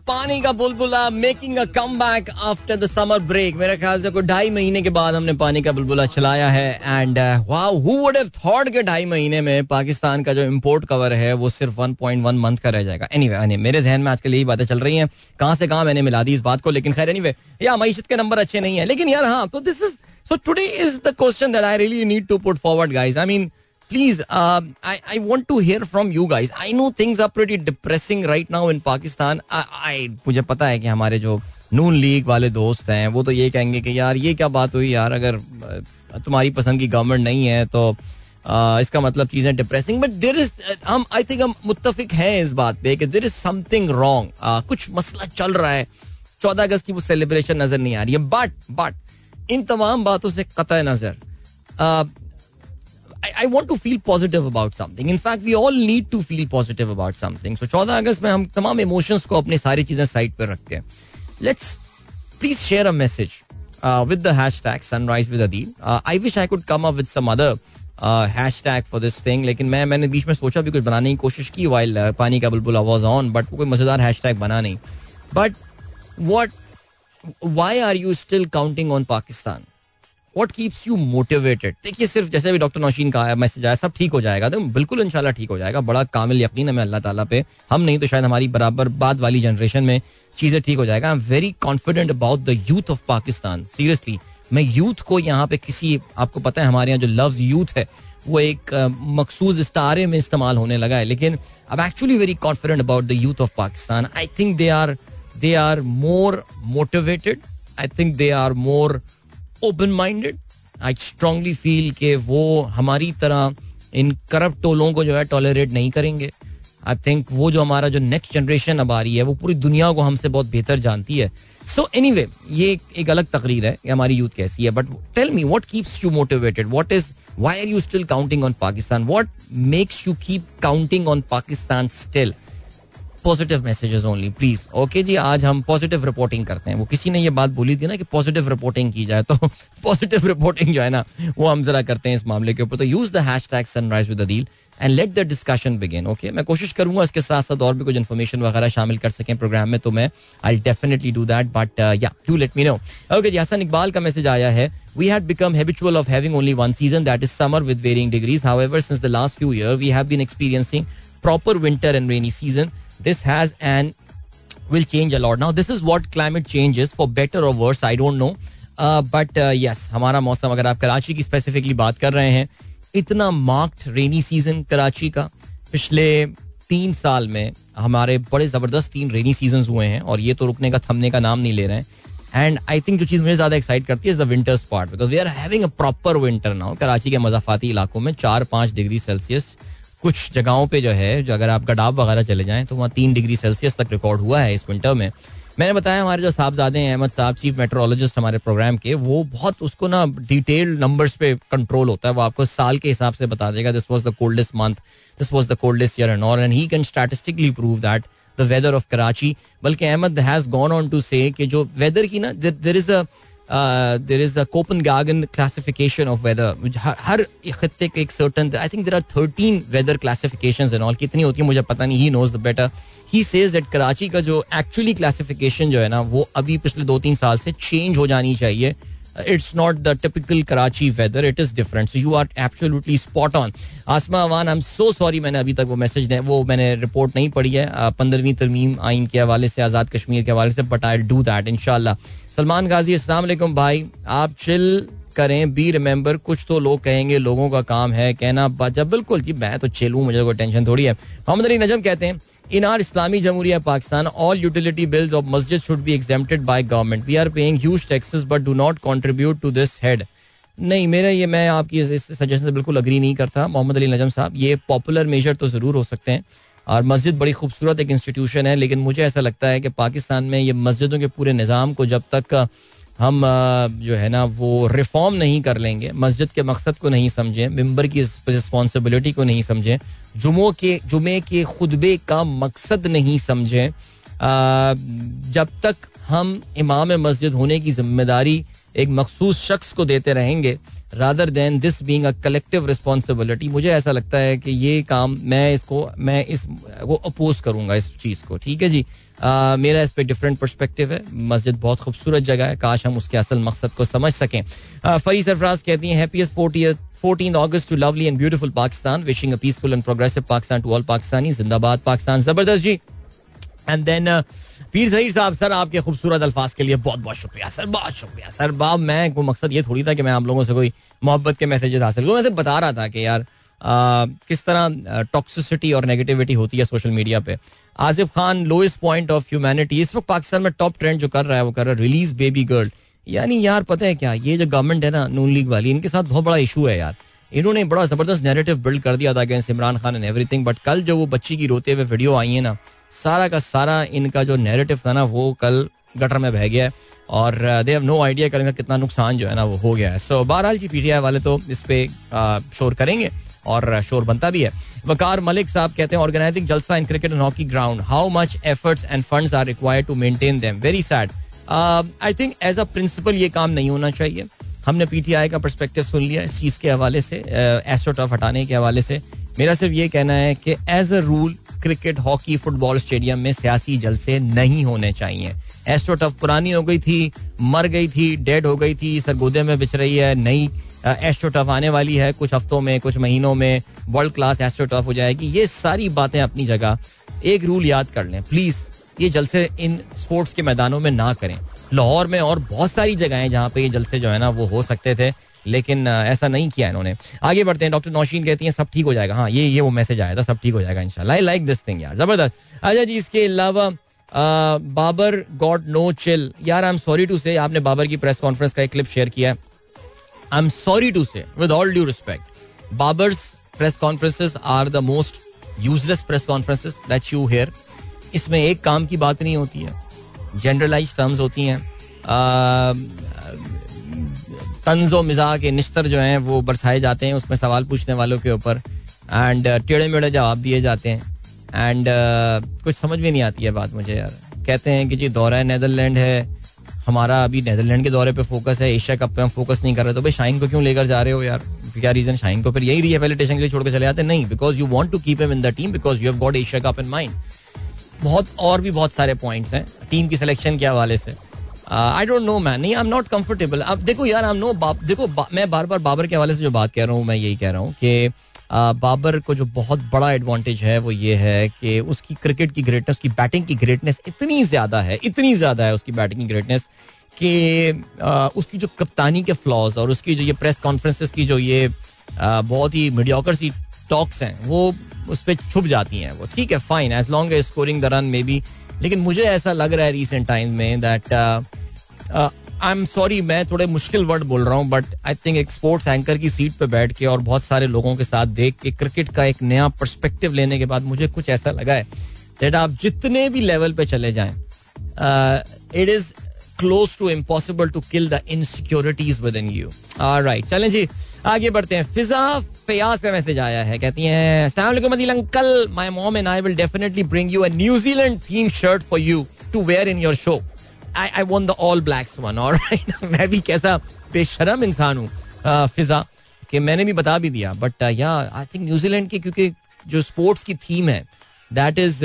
Paani ka Bulbula making after the summer break मेरे ख्याल से कोई ढाई महीने के बाद हमने पानी का बुलबुला चलाया है। एंड हैव थॉट के ढाई महीने में पाकिस्तान का जो इंपोर्ट कवर है वो सिर्फ़ 1.1 मंथ का रह जाएगा। एनीवे anyway, मेरे जहन में आजकल यही बातें चल रही हैं। कहाँ से कहाँ मैंने मिला दी इस बात को? लेकिन खैर एनीवे या मीशत के नंबर अच्छे नहीं है। लेकिन यार हाँ तो this is So today is the question that I really need to put forward, guys. I mean, please, uh, I, I want to hear from you guys. I know things are pretty depressing right now in Pakistan. I, I मुझे पता है कि हमारे जो नून league वाले दोस्त हैं वो तो ये कहेंगे कि यार ये क्या बात हुई यार अगर तुम्हारी पसंद की गवर्नमेंट नहीं है तो Uh, इसका मतलब चीज़ें डिप्रेसिंग बट देर इज़ हम आई थिंक हम मुतफिक हैं इस बात पे कि देर इज़ समथिंग रॉन्ग कुछ मसला चल रहा है चौदह अगस्त की वो सेलिब्रेशन नज़र नहीं आ रही है बट बट इन तमाम बातों से कत नज़र। I want to feel positive about something in fact we all need to feel positive about something so चौदह अगस्त में हम तमाम इमोशंस को अपनी सारी चीज़ें साइड पर रखते हैं। Let's please share a message with the hashtag Sunrise with Adeel I wish I could come up with some other hashtag for this thing लेकिन मैं मैंने बीच में सोचा भी कुछ बनाने की कोशिश की वाइल uh, पानी का बुलबुल वॉज़ ऑन बट कोई मज़ेदार हैश टैग बना नहीं। But what why are you still counting on Pakistan what keeps you motivated देखिए, सिर्फ़ जैसे भी डॉक्टर नौशीन का मैसेज आया, सब ठीक हो जाएगा। तो बिल्कुल इंशाल्लाह ठीक हो जाएगा। बड़ा कामिल यकीन है मैं अल्लाह ताला पे। हम नहीं तो शायद हमारी बराबर बाद वाली जनरेशन में चीज़ें ठीक हो जाएगा। I am very confident about the youth of Pakistan seriously मैं यूथ को यहाँ पे किसी, आपको पता है हमारे यहाँ जो लव्स यूथ है, वो एक मखसूस इस्तारे में इस्तेमाल होने लगा है। लेकिन अब actually very confident about the youth of Pakistan I think they are they are more motivated I think they are more open minded I strongly feel कि वो हमारी तरह इन करप्ट टोलों को जो है टॉलरेट नहीं करेंगे. आई थिंक वो जो हमारा जो नेक्स्ट जनरेशन अब आ रही है, वो पूरी दुनिया को हमसे बहुत बेहतर जानती है. सो एनी वे ये एक अलग तकरीर है कि हमारी यूथ कैसी है. But tell me what keeps you motivated what is why are you still counting on Pakistan what makes you keep counting on Pakistan still positive messages only please okay जी, आज हम पॉजिटिव रिपोर्टिंग करते हैं। वो किसी ने ये बात बोली थी ना कि पॉजिटिव रिपोर्टिंग की जाए तो पॉजिटिव रिपोर्टिंग जो है ना, वो हम जरा करते हैं इस मामले के ऊपर। तो use the hashtag sunrise with Adeel and let the discussion begin okay मैं कोशिश करूँगा इसके साथ साथ और भी कुछ इन्फॉर्मेशन वगैरह शामिल कर सकें प्रोग्राम में तो मैं I definitely do that but yeah do let me know okay जी हसन इकबाल का मैसेज आया है we had become habitual of having only one season that is summer with varying degrees however since the last few year we have been experiencing proper winter and rainy season. Has an, will change a lot. Now, this is what climate change is, for better or worse, i don't know. But yes हमारा मौसम, अगर आप कराची की specifically बात कर रहे हैं, इतना मार्क्ड रेनी सीज़न कराची का। पिछले तीन साल में हमारे बड़े ज़बरदस्त तीन रेनी सीज़न हुए हैं, और ये तो रुकने का, थमने का नाम नहीं ले रहे हैं। एंड आई थिंक जो चीज़ मुझे ज़्यादा एक्साइट करती है is the winter spot because we are having a proper winter now Karachi के मजाफाती इलाकों में, चार पाँच डिग्री सेल्सियस कुछ जगहों पे जो है, जो अगर आप गडाब वगैरह चले जाएँ तो वहाँ तीन डिग्री सेल्सियस तक रिकॉर्ड हुआ है इस विंटर में। मैंने बताया हमारे जो साहबजादे हैं, अहमद साहब चीफ मेट्रोलॉजिस्ट हमारे प्रोग्राम के, वो बहुत उसको ना डिटेल्ड नंबर्स पे कंट्रोल होता है। वो आपको साल के हिसाब से बता देगा this was the coldest month this was the coldest year and all and he can statistically prove that the weather of Karachi बल्कि Ahmed has gone on to say जो वेदर की ना there is a there is a Koppen classification of weather हर खत्ते के एक certain I think there are thirteen weather classification and all कितनी होती है, मुझे पता नहीं he knows the better he says that Karachi का जो एक्चुअली क्लासिफिकेशन जो है ना, वो अभी पिछले दो तीन साल से चेंज हो जानी चाहिए. It's not the typical Karachi weather it is different so you are absolutely spot on Asma Awan I am so sorry मैंने अभी तक वो मैसेज वो मैंने रिपोर्ट नहीं पढ़ी है. पंद्रहवीं तरमीम आइन के हवाले से, आज़ाद कश्मीर के हवाले से बट आई डू दैट इनशाला सलमान गाजी, अस्सलाम भाई। आप चिल करें बी रिमेंबर कुछ तो लोग कहेंगे, लोगों का काम है, कहना जब बिल्कुल जी, मैं तो चिल मुझे कोई टेंशन थोड़ी है। मोहम्मद अली नजम कहते हैं in our Islami Jamhuriya Pakistan all utility bills of masjid should be exempted by government we are paying huge taxes but do not contribute to this head नहीं, मेरा ये, मैं आपकी इस सजेशन से बिल्कुल अग्री नहीं करता, मोहम्मद अली नजम साहब। ये पॉपुलर मेजर तो ज़रूर हो सकते हैं। और मस्जिद बड़ी खूबसूरत एक इंस्टीट्यूशन है, लेकिन मुझे ऐसा लगता है कि पाकिस्तान में ये मस्जिदों के पूरे निज़ाम को जब तक हम जो है ना, वो रिफॉर्म नहीं कर लेंगे, मस्जिद के मकसद को नहीं समझें मेंबर की रिस्पॉन्सिबिलिटी को नहीं समझें, जुमों के, जुमे के खुतबे का मकसद नहीं समझें जब तक हम इमाम मस्जिद होने की ज़िम्मेदारी एक मखसूस शख्स को देते रहेंगे rather than this being a collective responsibility मुझे ऐसा लगता है कि ये काम मैं इसको मैं इस वो अपोज करूँगा इस चीज़ को ठीक है जी? आ, मेरा इस पर डिफरेंट परस्पेक्टिव है। मस्जिद बहुत खूबसूरत जगह है। काश हम उसके असल मकसद को समझ सकें। फरी सरफराज कहती हैं happiest forty fourteen August to lovely and beautiful Pakistan wishing a peaceful and progressive Pakistan to all Pakistani zindabad Pakistan. ज़बरदस्त जी। एंड देन पीर जहीर साहब सर आपके खूबसूरत अल्फाज के लिए बहुत बहुत शुक्रिया सर बहुत शुक्रिया। सर बाब मैं को मकसद ये थोड़ी था कि मैं आप लोगों से कोई मोहब्बत के मैसेजेस हासिल करूँ? मैं बता रहा था कि यार आ, किस तरह टॉक्सिसिटी और नेगेटिविटी होती है सोशल मीडिया पे। Asif Khan lowest point of humanity इस वक्त पाकिस्तान में टॉप ट्रेंड जो कर रहा है वो कर रहा है रिलीज़ बेबी गर्ल यानी यार पता है क्या ये जो गवर्नमेंट है ना नून लीग वाली इनके साथ बहुत बड़ा इशू है यार। इन्होंने बड़ा ज़बरदस्त नेरेटिव बिल्ड कर दिया था against Imran Khan and everything but कल जो वो बच्ची की रोते हुए वीडियो आई है ना सारा का सारा इनका जो नेरेटिव था ना, वो कल गटर में बह गया है और दे हैव नो आइडिया करेंगे कितना नुकसान जो है ना, वो हो गया है। सो बहरहाल जी पीटीआई वाले तो इस पे शोर करेंगे और शोर बनता भी है। वकार मलिक साहब कहते हैं organising jalsa in cricket and hockey ground how much efforts and funds are required to maintain them very sad I think as a principle ये काम नहीं होना चाहिए। हमने पीटीआई का परस्पेक्टिव सुन लिया इस चीज़ के हवाले से एस्ट्रोटर्फ हटाने के हवाले से। मेरा सिर्फ़ ये कहना है कि as a rule cricket, hockey, football stadium में सियासी जलसे नहीं होने चाहिए। एस्ट्रोटफ पुरानी हो गई थी, मर गई थी, डेड हो गई थी, सरगोदे में बिछ रही है, नई एस्ट्रोटफ आने वाली है। कुछ हफ्तों में, कुछ महीनों में वर्ल्ड क्लास एस्ट्रोटफ हो जाएगी। ये सारी बातें अपनी जगह, एक रूल याद कर लें। प्लीज़ ये जलसे इन स्पोर्ट्स के मैदानों में ना करें। लाहौर में और बहुत सारी जगह हैं जहाँ पे ये जलसे जो है ना वो हो सकते थे। लेकिन ऐसा नहीं किया इन्होंने। आगे बढ़ते हैं, डॉक्टर नौशीन कहती हैं, सब ठीक हो जाएगा। हाँ ये ये वो मैसेज आया था, सब ठीक हो जाएगा, इंशाल्लाह। आई लाइक दिस थिंग यार, ज़बरदस्त। अच्छा जी, इसके अलावा बाबर गॉड नो चिल। यार I am sorry to say आपने बाबर की प्रेस कॉन्फ्रेंस का एक क्लिप शेयर किया I am sorry to say with all due respect Babar's press conferences are the most useless press conferences that you hear. इसमें एक काम की बात नहीं होती है। जनरलाइज टर्म्स होती हैं। तंजो मिजा के निश्तर जो हैं वो बरसाए जाते हैं उसमें सवाल पूछने वालों के ऊपर। एंड टेढ़े मेढ़े जवाब दिए जाते हैं। एंड uh, कुछ समझ में नहीं आती है बात मुझे यार। कहते हैं कि जी दौरा नैदरलैंड है। हमारा अभी नैदरलैंड के दौरे पे फोकस है एशिया कप पे हम फोकस नहीं कर रहे तो भाई शाइन को क्यों लेकर जा रहे हो यार? क्या रीजन शाइन को? फिर यही रिहेबिलिटेशन के लिए छोड़ के चले जाते नहीं because you want to keep him in the team because you have got Asia cup in mind बहुत और भी बहुत सारे पॉइंट्स हैं। टीम की सिलेक्शन के हवाले से। आई डोंट नो मैन नहीं आई एम नॉट कंफर्टेबल अब देखो यार आई एम नो देखो बा, मैं बार बार बाबर के हवाले से जो बात कह रहा हूँ मैं यही कह रहा हूँ कि बाबर को जो बहुत बड़ा एडवांटेज है वो ये है कि उसकी क्रिकेट की ग्रेटनेस उसकी बैटिंग की ग्रेटनेस इतनी ज़्यादा है इतनी ज़्यादा है उसकी बैटिंग की ग्रेटनेस कि उसकी जो कप्तानी के फ्लॉज और उसकी जो ये प्रेस कॉन्फ्रेंसेस की जो ये बहुत ही मीडियोकर सी टॉक्स हैं वो उस पर छुप जाती हैं वो। ठीक है fine as long scoring the run may be लेकिन मुझे ऐसा लग रहा है रिसेंट टाइम में दैट आई एम सॉरी मैं थोड़े मुश्किल वर्ड बोल रहा हूँ बट आई थिंक एक स्पोर्ट्स एंकर की सीट पे बैठ के और बहुत सारे लोगों के साथ देख के क्रिकेट का एक नया परस्पेक्टिव लेने के बाद मुझे कुछ ऐसा लगा है दैट आप जितने भी लेवल पे चले जाएँ it is close to impossible to kill the insecurities within you right चलें जी। आगे बढ़ते हैं। फिजा फयाज का मैसेज आया है, कहती हैं Adeel uncle my mom and I will definitely bring you a New Zealand theme shirt for you to wear in your show I I want the All Blacks one alright मैं भी कैसा बेशरम इंसान हूँ फिजा, कि मैंने भी बता भी दिया। But yeah I think New Zealand की, क्योंकि जो स्पोर्ट्स की थीम है दैट इज़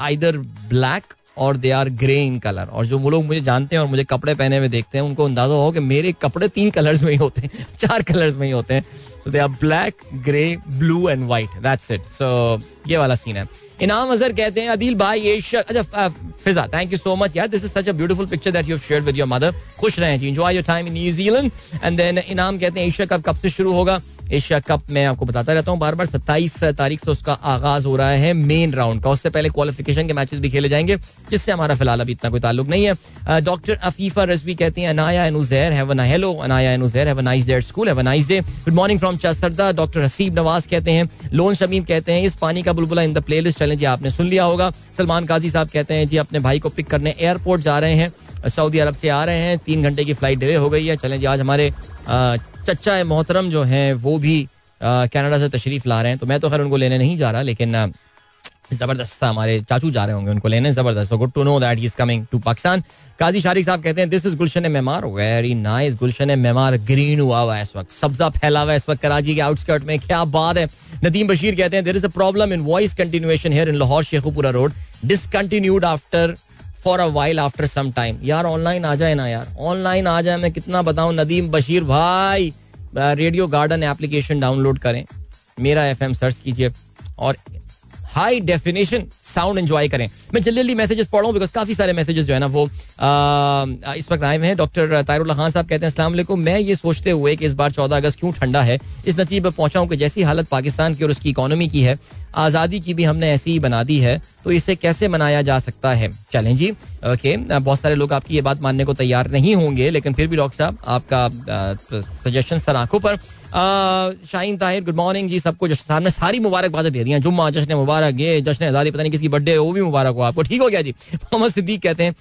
आइदर ब्लैक और they are grey in colour और जो लोग मुझे जानते हैं और मुझे कपड़े पहने हुए देखते हैं, उनको अंदाज़ा हो कि मेरे कपड़े तीन कलर्स में ही होते हैं, चार कलर्स में ही होते हैं। So they are black grey blue and white that's it so ये वाला सीन है। इनाम अजहर कहते हैं, अदिल भाई अच्छा Fiza thank you so much यार this is such a beautiful picture that you shared with your mother खुश रहें जी enjoy your time in New Zealand and then Inam कहते हैं एशिया कप कब से शुरू होगा? एशिया कप मैं आपको बताता रहता हूँ, बार बार सत्ताईस तारीख से उसका आगाज़ हो रहा है मेन राउंड का। उससे पहले क्वालिफिकेशन के मैचेस भी खेले जाएँगे, जिससे हमारा फ़िलहाल अभी इतना कोई ताल्लुक नहीं है। डॉक्टर अफीफा रजवी कहती हैं, Anaya have a hello Anaya have a nice day school have a nice day good morning from doctor Haseeb Nawaz कहते हैं लोन शमीम कहते हैं, इस पानी का बुलबुला इन द प्लेलिस्ट चलें जी आपने सुन लिया होगा। सलमान काजी साहब कहते हैं, जी, अपने भाई को पिक करने एयरपोर्ट जा रहे हैं सऊदी अरब से आ रहे हैं, तीन घंटे की फ़्लाइट डिले हो गई है चलें जी आज हमारे चचा मोहतरम जो हैं, वो भी कनाडा से तशरीफ़ ला रहे हैं। तो मैं तो खैर उनको लेने नहीं जा रहा, लेकिन ज़बरदस्त था, हमारे चाचू जा रहे होंगे उनको लेने, ज़बरदस्त। Good to know that is coming to Pakistan Qazi Shariq sahab कहते हैं this is Gulshan Maymar very nice Gulshan Maymar green हुआ हुआ है इस वक्त। सब्जा फैला हुआ है इस वक्त कराची के आउटस्कर्ट में, क्या बात है? नदीम बशीर कहते हैं there is a problem in voice continuation here in Lahore Sheikhupura road discontinued after for a while after some time यार ऑनलाइन आ जाए ना यार ऑनलाइन आ जाए मैं कितना बताऊँ नदीम बशीर भाई रेडियो गार्डन एप्लीकेशन डाउनलोड करें मेरा एफ़ सर्च कीजिए और हाई डेफिनेशन साउंड एंजॉय करें। मैं जल्दी जल्दी मैसेजेस पढ़ रहा हूँ बिकॉज़ काफ़ी सारे मैसेजेस जो है ना वो आ, इस वक्त आए हुए हैं। डॉक्टर तारुल्ला खान साहब कहते हैं असला मैं ये सोचते हुए कि इस बार चौदह अगस्त क्यों ठंडा है? इस नतीजे पर पहुँचा हूँ कि जैसी हालत पाकिस्तान की और उसकी इकोनॉमी की है आज़ादी की भी हमने ऐसी ही बना दी है तो इसे कैसे मनाया जा सकता है? चलें जी ओके बहुत सारे लोग आपकी ये बात मानने को तैयार नहीं होंगे लेकिन फिर भी डॉक्टर साहब आपका सजेशन सर आँखों पर। शाहीन ताहिर गुड मॉर्निंग जी सबको। जश्न साहब ने सारी मुबारकबाद दे दी जुम्मा, जश्न मुबारक, ये जश्न आज़ादी पता नहीं किसकी बर्थडे वो भी मुबारक हो आपको। ठीक हो गया जी। मोहम्मद सिद्दीक कहते हैं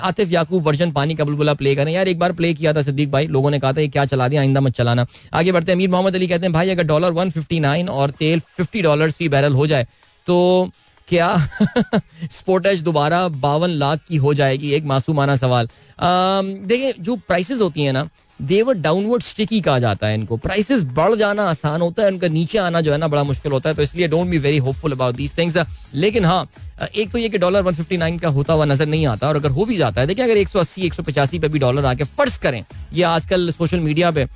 आतिफ याकूब वर्जन पानी का बुलबुला प्ले करें यार, एक बार प्ले किया था सिद्दीक भाई, लोगों ने कहा था, ये क्या चला दिया, आइंदा मत चलाना। आगे बढ़ते हैं, अमीर मोहम्मद अली कहते हैं, भाई, अगर डॉलर वन फिफ्टी नाइन और तेल फिफ्टी डॉलर फ़ी बैरल हो जाए तो क्या स्पोर्टेज दोबारा बावन लाख की हो जाएगी? एक मासूमाना सवाल। देखिए, जो प्राइसेस होती हैं ना देवर डाउनवर्ड स्टिकी कहा जाता है इनको। प्राइसेस बढ़ जाना आसान होता है, उनका नीचे आना जो है ना बड़ा मुश्किल होता है तो इसलिए don't be very hopeful about these things लेकिन हाँ एक तो ये कि डॉलर 159 का होता हुआ नज़र नहीं आता, और अगर हो भी जाता है, देखिए अगर 180 185 पे भी डॉलर आके फ़र्ज़ करें, ये आजकल सोशल मीडिया पे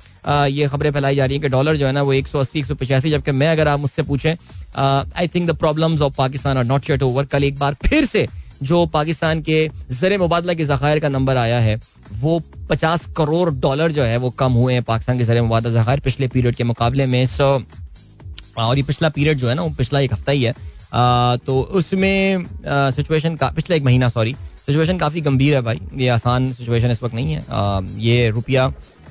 ये खबरें फैलाई जा रही है कि डॉलर जो है ना वो 180 185 जबकि मैं अगर आप मुझसे पूछें I think the problems of Pakistan are not set over कल एक बार फिर से जो पाकिस्तान के जर मुबादला के जखायर का नंबर आया है वो पचास करोड़ डॉलर जो है वो कम हुए हैं पाकिस्तान के सर मुबादा जखायर पिछले पीरियड के मुकाबले में सो और ये पिछला पीरियड जो है ना वो पिछला एक हफ़्ता ही है। आ, तो उसमें सिचुएशन का पिछला एक महीना सॉरी सिचुएशन काफ़ी गंभीर है भाई। ये आसान सिचुएशन इस वक्त नहीं है। आ, ये रुपया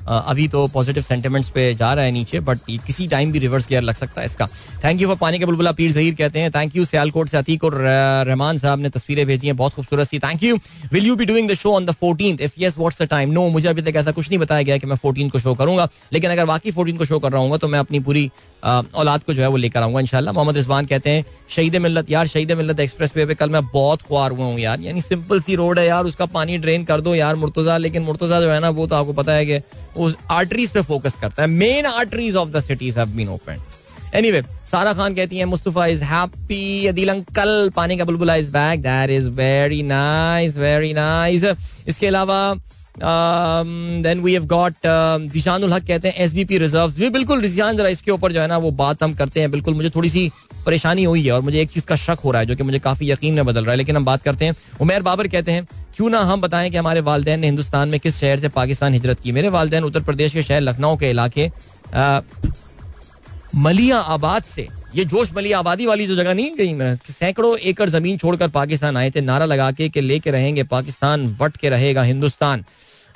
अभी तो पॉजिटिव सेंटिमेंट्स पे जा रहा है नीचे बट किसी टाइम भी रिवर्स गियर लग सकता है इसका। थैंक यू फॉर पानी के बुलबुला, पीर जहीर कहते हैं। थैंक यू सियालकोट से अतीक और रहमान साहब ने तस्वीरें भेजी हैं, बहुत खूबसूरत सी। Thank you will you be doing the show on the fourteen if yes what's the time no मुझे अभी तक ऐसा कुछ नहीं बताया गया कि मैं फोर्टीन को शो करूँगा। लेकिन अगर बाकी फोर्टीन को शो कर रहा हूँ तो मैं अपनी पूरी औलाद को जो है वो लेकर आऊँगा, इंशाल्लाह। मोहम्मद रिजवान कहते हैं, शहीद मिलत यार शहीद मिलत एक्सप्रेस वे पे कल मैं बहुत खुआर हुआ हूँ यार। यानी सिंपल सी रोड है यार, उसका पानी ड्रेन कर दो यार मुर्तजा, लेकिन मुर्तजा जो है ना, वो तो आपको पता है कि उस आर्टरीज पे फोकस करता है। Main arteries of the cities have been open anyway Sara Khan कहती है, Mustafa is happy Adil uncle, पानी का बुलबुला is back that is very nice very nice इसके अलावा then we have got Zeeshanul Haq कहते हैं एसबीपी रिजर्व्स भी बिल्कुल रिजान जरा इसके ऊपर जो है ना, वो बात हम करते हैं, बिल्कुल, मुझे थोड़ी सी परेशानी हुई है और मुझे एक चीज़ का शक हो रहा है, जो कि मुझे काफ़ी यकीन में बदल रहा है, लेकिन हम बात करते हैं। उमेर बाबर कहते हैं, क्यों ना हम बताएँ कि हमारे वालदेन ने हिंदुस्तान में किस शहर से पाकिस्तान हिजरत की? मेरे वालदेन उत्तर प्रदेश के शहर लखनऊ के इलाके मलिया आबाद से ये जोश मलिया आबादी वाली जो जगह नहीं गई, मैं सैकड़ों एकड़ ज़मीन छोड़कर पाकिस्तान आए थे। नारा लगा के कि लेके रहेंगे, पाकिस्तान बट के रहेगा हिंदुस्तान।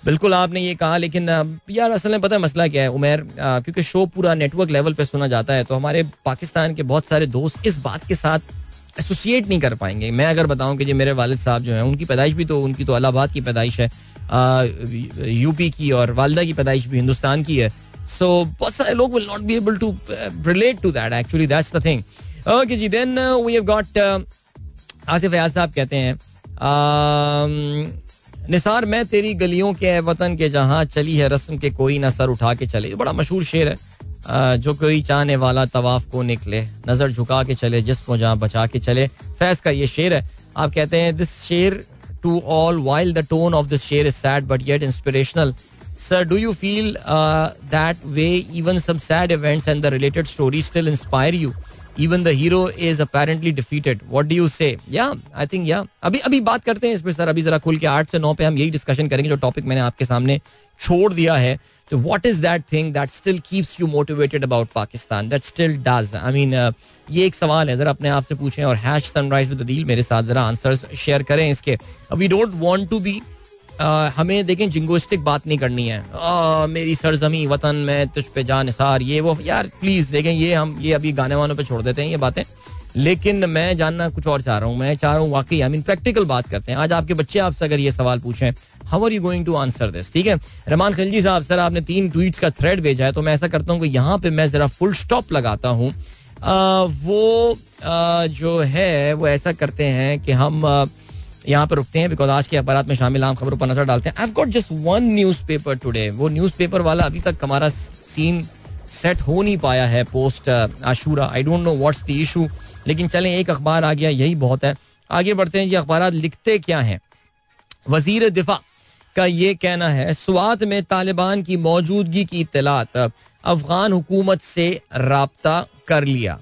बिल्कुल आपने ये कहा, लेकिन यार असल में पता है मसला क्या है, उमेर क्योंकि शो पूरा नेटवर्क लेवल पे सुना जाता है तो हमारे पाकिस्तान के बहुत सारे दोस्त इस बात के साथ एसोसिएट नहीं कर पाएँगे। मैं अगर बताऊँ कि जी मेरे वालिद साहब जो हैं, उनकी पैदाइश भी तो उनकी तो अलाहाबाद की पैदाइश है यूपी की और वालदा की पैदाइश भी हिंदुस्तान की है। सो बहुत सारे लोग will not be able to relate to that actually that's the thing okay ji then we have got Asif Ayaz sahab कहते हैं निसार, मैं तेरी गलियों के, वतन के जहाँ चली है, रस्म के कोई ना सर उठा के चले। बड़ा मशहूर शेर है। जो कोई चाहने वाला तवाफ को निकले, नज़र झुका के चले जिसको जहाँ बचा के चले। फैज का ये शेर है। आप कहते हैं this sher to all while the tone of this sher is sad but yet inspirational sir do you feel that way even some sad events and the related story still inspire you even the hero is apparently defeated what do you say yeah I think या अभी अभी बात करते हैं इस पर sir अभी जरा खुल के आठ से नौ पे हम यही डिस्कशन करेंगे जो टॉपिक मैंने आपके सामने छोड़ दिया है तो what is that thing that still keeps you motivated about Pakistan that still does I mean ये एक सवाल है जरा अपने आप से पूछें और हैश सनराइज विद दिल मेरे साथ जरा आंसर्स शेयर करें इसके we don't want to be हमें देखें जिंगोस्टिक बात नहीं करनी है। आ, मेरी सरजमी वतन में तुझ पे जान निसार ये वो यार प्लीज़ देखें ये हम ये अभी गाने वानों पे छोड़ देते हैं ये बातें। लेकिन मैं जानना कुछ और चाह रहा हूँ मैं चाह रहा हूँ वाकई आई मीन प्रैक्टिकल बात करते हैं। आज आपके बच्चे आपसे अगर ये सवाल पूछें how are you going to answer this ठीक है? रहमान खिलजी साहब सर आपने तीन ट्वीट्स का थ्रेड भेजा है तो मैं ऐसा करता हूँ कि यहाँ पे मैं जरा फुल स्टॉप लगाता हूँ। वो जो है वो ऐसा करते हैं कि हम यहाँ पर रुकते हैं बिकॉज़ आज के अखबार में शामिल आम खबरों पर नज़र डालते हैं। I got just one newspaper today वो न्यूज़ पेपर वाला अभी तक हमारा सीन सेट हो नहीं पाया है post Ashura I don't know what's the issue लेकिन चलें, एक अखबार आ गया, यही बहुत है। आगे बढ़ते हैं, ये अखबार लिखते क्या हैं? वज़ीर दिफा का ये कहना है स्वात में तालिबान की मौजूदगी की इतलात अफगान हुकूमत से रबता कर लिया।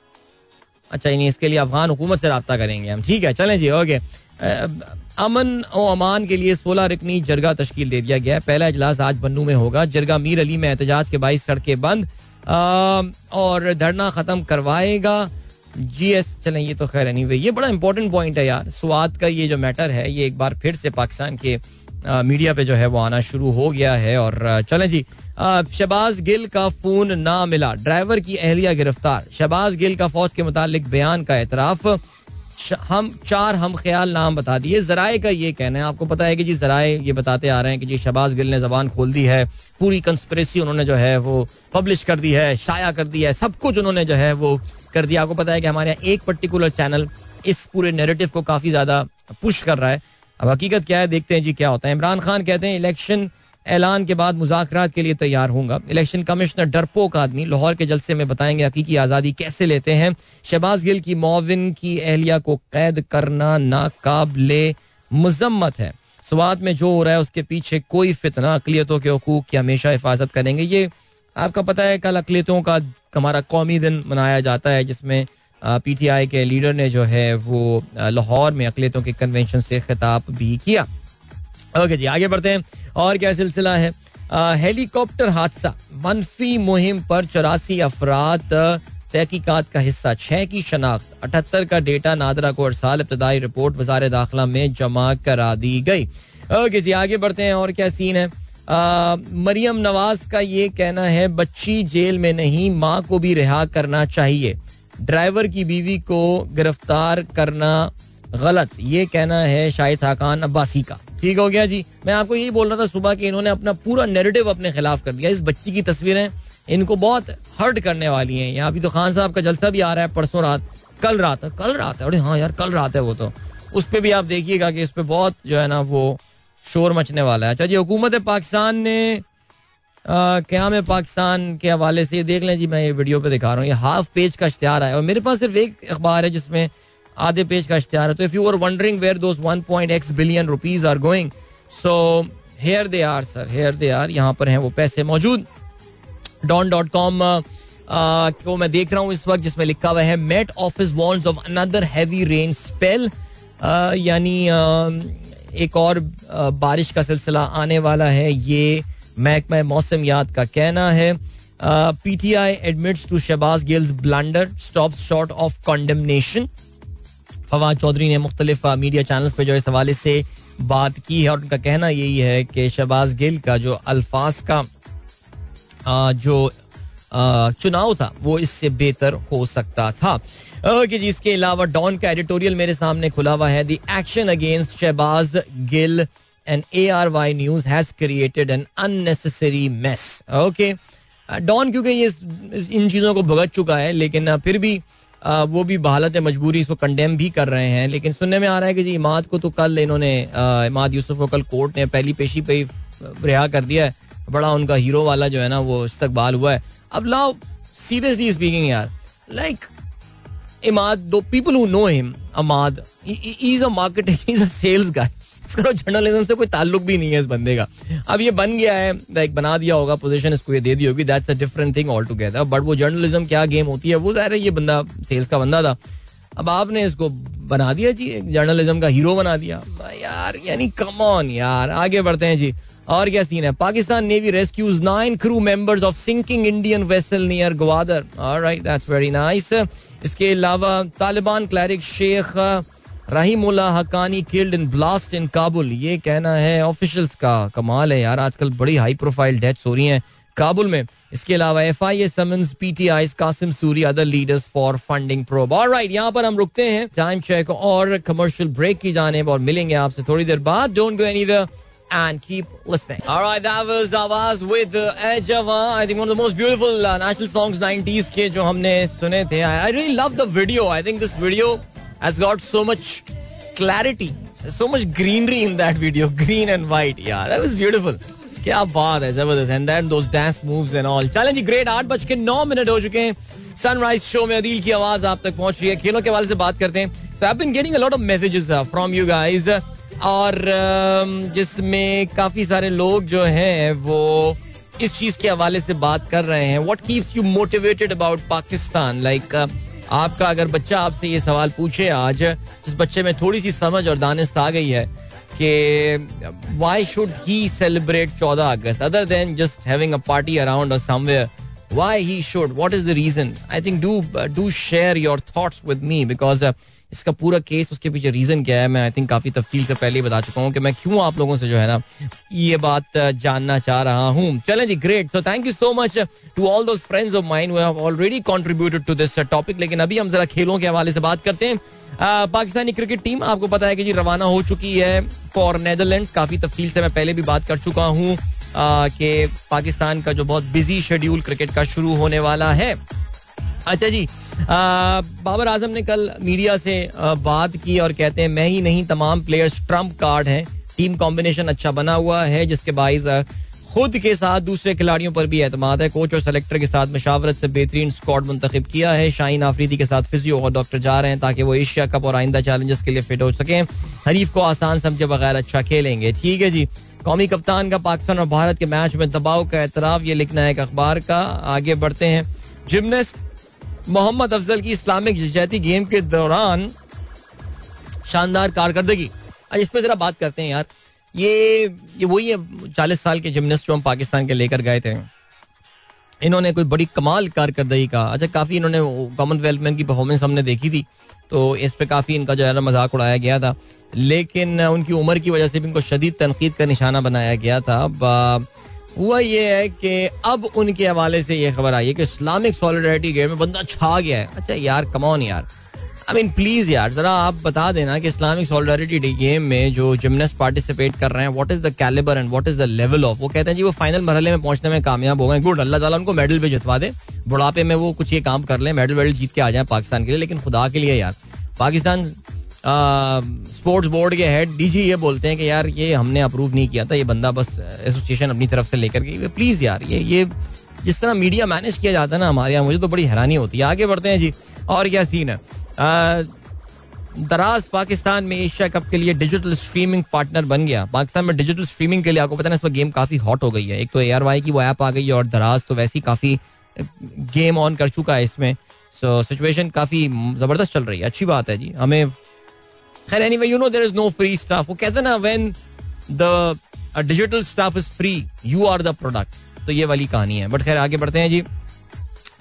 अच्छा नहीं इसके लिए अफगान हुकूमत से रबता करेंगे हम। ठीक है, चलें जी, ओके। अमन और अमान के लिए सोलह रिकनी जरगा तश्कील दे दिया गया है। पहला इजलास आज बन्नू में होगा। जरगा मीर अली में एहतजाज के बाईस सड़कें बंद। और धरना खत्म करवाएगा। जी एस चलें, ये तो खैर नहीं हुई ये बड़ा इंपॉर्टेंट पॉइंट है यार। स्वाद का ये जो मैटर है, ये एक बार फिर से पाकिस्तान के मीडिया पे जो है वो आना शुरू हो गया है। और चलें जी शबाज गिल का फ़ोन ना मिला। ड्राइवर की अहलिया गिरफ़्तार। शबाज गिल का फौज के मुतालिक बयान का एतराफ। हम चार हम ख्याल नाम बता दिए। जराए का ये कहना है, आपको पता है कि जी जराए ये बताते आ रहे हैं कि जी शबाज गिल ने जबान खोल दी है, पूरी कंस्परेसी उन्होंने जो है वो पब्लिश कर दी है, शाया कर दी है, सब कुछ उन्होंने जो है वो कर दिया। आपको पता है कि हमारे यहाँ एक पर्टिकुलर चैनल इस पूरे नेरेटिव को काफ़ी ज़्यादा पुश कर रहा है। अब हकीकत क्या है, देखते हैं जी क्या होता है। इमरान खान कहते हैं इलेक्शन ऐलान के बाद मुजाकर के लिए तैयार होंगे इलेक्शन कमिश्नर डरपोक आदमी। लाहौर के जलसे में बताएँगे हकीकी आज़ादी कैसे लेते हैं। शहबाज गिल की मोविन की अहलिया को कैद करना नाकाबले मजम्मत है। स्वाद में जो हो रहा है, उसके पीछे कोई फितना। अकलीतों के हकूक की हमेशा हिफाजत करेंगे। ये आपका पता है, कल अकलीतों का हमारा कौमी दिन मनाया जाता है, जिसमें पीटीआई के लीडर ने जो है, वो लाहौर में अकलीतों के कन्वेंशन से खिताब भी किया। ओके जी, आगे बढ़ते हैं। और क्या सिलसिला है? हेलीकॉप्टर हादसा, मनफी मुहिम पर चौरासी अफराद तहकीकात का हिस्सा, छह की शनाख्त, अठहत्तर का डेटा नादरा को अरसाल इब्तदाई रिपोर्ट वजार दाखिला में जमा करा दी गई। ओके जी, आगे बढ़ते हैं और क्या सीन है? मरियम नवाज़ का ये कहना है, बच्ची जेल में नहीं, माँ को भी रिहा करना चाहिए। ड्राइवर की बीवी को गिरफ़्तार करना गलत। ये कहना है शाहिद हाकान अब्बासी का। ठीक हो गया जी। मैं आपको यही बोल रहा था सुबह कि इन्होंने अपना पूरा नेरेटिव अपने खिलाफ कर दिया। इस बच्ची की तस्वीरें इनको बहुत हर्ट करने वाली हैं। यहाँ अभी तो खान साहब का जलसा भी आ रहा है परसों रात। कल रात है, कल रात है। अरे हाँ यार, कल रात है वो तो। उस पर भी आप देखिएगा कि इस पर बहुत जो है ना वो शोर मचने वाला है। अच्छा जी, हुकूमत पाकिस्तान ने क्या में पाकिस्तान के हवाले से, देख लें जी, मैं ये वीडियो पे दिखा रहा हूँ। ये हाफ़ पेज का इश्तेहार है। और मेरे पास सिर्फ़ एक अखबार है जिसमें आधे पेज का इश्तेहार है। तो if you are wondering where those 1.x billion rupees are going so here they are sir here they are यहाँ पर हैं वो पैसे मौजूद। डॉन डॉट कॉम को मैं देख रहा हूँ इस वक्त, जिसमें लिखा हुआ है Met office warns of another heavy rain spell यानी एक और बारिश का सिलसिला आने वाला है, ये महकमा मौसम याद का कहना है। PTI admits to Shahbaz Gill's blunder stop short of condemnation Fawad Chaudhry ने मुख्तलिफ़ मीडिया चैनल्स पर जो इस हवाले से बात की है और उनका कहना यही है कि शहबाज गिल का जो अल्फाज का जो चुनाव था, वो इससे बेहतर हो सकता था। कि जिसके अलावा डॉन का एडिटोरियल मेरे सामने खुला हुआ है। The action against Shahbaz Gill and A R Y news has created an unnecessary mess okay Dawn क्योंकि ये इन चीज़ों को भुगत चुका है, लेकिन फिर भी वो भी बहालत मजबूरी इसको कंडेम भी कर रहे हैं। लेकिन सुनने में आ रहा है कि जी, इमाद को तो कल इन्होंने इमाद यूसुफ को कल कोर्ट ने पहली पेशी पे रिहा कर दिया है। बड़ा उनका हीरो वाला जो है ना, वो इस्तकबाल हुआ है। अब लाओ सीरियसली स्पीकिंग यार like Imad those people who know him Imad is a marketing is a sales guy इसका जर्नलिज्म से कोई ताल्लुक भी नहीं है इस बंदे का। अब ये बन गया है लाइक बना दिया होगा पोजीशन इसको ये दे दी होगी। That's a different thing all together but वो जर्नलिज्म क्या गेम होती है, वो ज़ाहिर है ये बंदा सेल्स का बंदा था। अब आपने इसको बना दिया जी जर्नलिज्म का हीरो बना दिया। यार, यानी कम ऑन यार, आगे बढ़ते हैं जी। और क्या सीन है? Pakistan navy rescues nine crew members of sinking Indian vessel near Gwadar alright that's very nice इसके अलावा Taliban cleric Sheikh Rahimullah Haqqani killed in blast in Kabul ये कहना है ऑफिशियल्स का कमाल है यार आजकल बड़ी हाई प्रोफ़ाइल डेथ्स हो रही हैं काबुल में इसके अलावा F I A summons P T I Qasim Suri other leaders for funding probe और राइट यहाँ पर हम रुकते हैं टाइम चेक और कमर्शियल ब्रेक की जाने और मिलेंगे आपसे थोड़ी देर बाद don't go anywhere and keep listening. All right, that was Awaz with Edge I think one of the most beautiful uh, national songs 90s के जो हमने सुने थे. I, I really love the video. I think this video has got so much clarity, so much greenery in that video, green and white. Yeah, that was beautiful. क्या बात है ज़बरदस्त. And then those dance moves and all चलें great आठ बज के नौ minute हो चुके हैं. सनराइज शो में अदील की आवाज़ आप तक पहुँच रही है. खेलों के हवाले से बात करते हैं. So I been getting a lot of messages from you guys और um, जिसमें काफ़ी सारे लोग जो हैं वो इस चीज़ के हवाले से बात कर रहे हैं. What keeps you motivated about Pakistan like आपका अगर बच्चा आपसे ये सवाल पूछे आज जिस बच्चे में थोड़ी सी समझ और दानिस्त आ गई है कि वाई शुड ही सेलिब्रेट चौदह अगस्त? Other than just having a party around or somewhere should? What is the reason? I think do uh, do share your thoughts with me because uh, इसका पूरा केस उसके पीछे reason क्या है, मैं I think काफ़ी तफसील से पहले ही बता चुका हूँ कि मैं क्यों आप लोगों से जो है ना, ये बात जानना चाह रहा हूँ। चलें जी great so thank you so much to all those friends of mind already contributed to this topic लेकिन अभी हम जरा खेलों के हवाले से बात करते हैं। पाकिस्तानी क्रिकेट टीम आपको पता है कि जी रवाना हो चुकी है फॉर नेदरलैंड काफ़ी तफसील से मैं पहले भी बात कर चुका हूँ कि पाकिस्तान का जो बहुत बिज़ी शेड्यूल क्रिकेट का शुरू होने वाला है। अच्छा जी बाबर आज़म ने कल मीडिया से बात की और कहते हैं, मैं ही नहीं, तमाम प्लेयर्स ट्रंप कार्ड हैं। टीम कॉम्बिनेशन अच्छा बना हुआ है, जिसके बाइस खुद के साथ दूसरे खिलाड़ियों पर भी एतमाद है। कोच और सेलेक्टर के साथ मशावरत से बेहतरीन स्क्वाड मुंतखब किया है। शाहीन आफरीदी के साथ फिजियो और डॉक्टर जा रहे हैं ताकि वो एशिया कप और आइंदा चैलेंजेस के लिए फिट हो सकें। हरीफ को आसान समझे बगैर अच्छा खेलेंगे। ठीक है जी। कौमी कप्तान का पाकिस्तान और भारत के मैच में दबाव का एतराफ ये लिखना है एक अखबार का। आगे बढ़ते हैं। जिमनेस्ट मोहम्मद अफजल की इस्लामिक जजहती गेम के दौरान शानदार कारकर्दगी। आज इस पर जरा बात करते हैं यार। ये ये वही है, चालीस साल के जिमनेस्ट जो हम पाकिस्तान के लेकर गए थे। इन्होंने कोई बड़ी कमाल कारकर्दगी का अच्छा काफ़ी इन्होंने कॉमनवेल्थ में इनकी परफॉर्मेंस हमने देखी थी। तो इस पे काफ़ी इनका जो है ना मज़ाक उड़ाया गया था। लेकिन उनकी उम्र की वजह से भी इनको शदीद तनकीद का निशाना बनाया गया था। हुआ ये है कि अब उनके हवाले से ये खबर आई है कि इस्लामिक सॉलिडरिटी गेम में बंदा छा गया है। अच्छा यार कमॉन यार। आई मीन प्लीज़ यार, जरा आप बता देना कि इस्लामिक सॉलिडरिटी गेम में जो जिमनेस्ट पार्टिसिपेट कर रहे हैं what is the calibre and what is the level of वो कहते हैं, जी, वो फाइनल मरहले में पहुँचने में कामयाब हो गए गुड अल्लाह ताला उनको मेडल भी जितवा दे। बुढ़ापे में वो कुछ ये काम कर ले मेडल वेडल जीत के आ जाए पाकिस्तान के लिए, लेकिन खुदा के लिए यार। पाकिस्तान स्पोर्ट्स बोर्ड के हेड डीजी ये बोलते हैं कि यार, ये हमने अप्रूव नहीं किया था, ये बंदा बस एसोसिएशन अपनी तरफ़ से लेकर के प्लीज़ यार, ये ये जिस तरह मीडिया मैनेज किया जाता है ना हमारे यहाँ, मुझे तो बड़ी हैरानी होती है। आगे बढ़ते हैं जी, और क्या सीन है? दराज पाकिस्तान में एशिया कप के लिए डिजिटल स्ट्रीमिंग पार्टनर बन गया। पाकिस्तान में डिजिटल स्ट्रीमिंग के लिए आपको पता है इस पर गेम काफ़ी हॉट हो गई है। एक तो ए की वो ऐप आ गई है और दराज तो वैसे ही काफ़ी गेम ऑन कर चुका है इसमें। सो सिचुएशन काफ़ी ज़बरदस्त चल रही है। अच्छी बात है जी। हमें खैर anyway you know there is no free stuff वो कहते ना when the digital stuff is free you are the product तो ये वाली कहानी है। बट खैर, आगे बढ़ते हैं जी।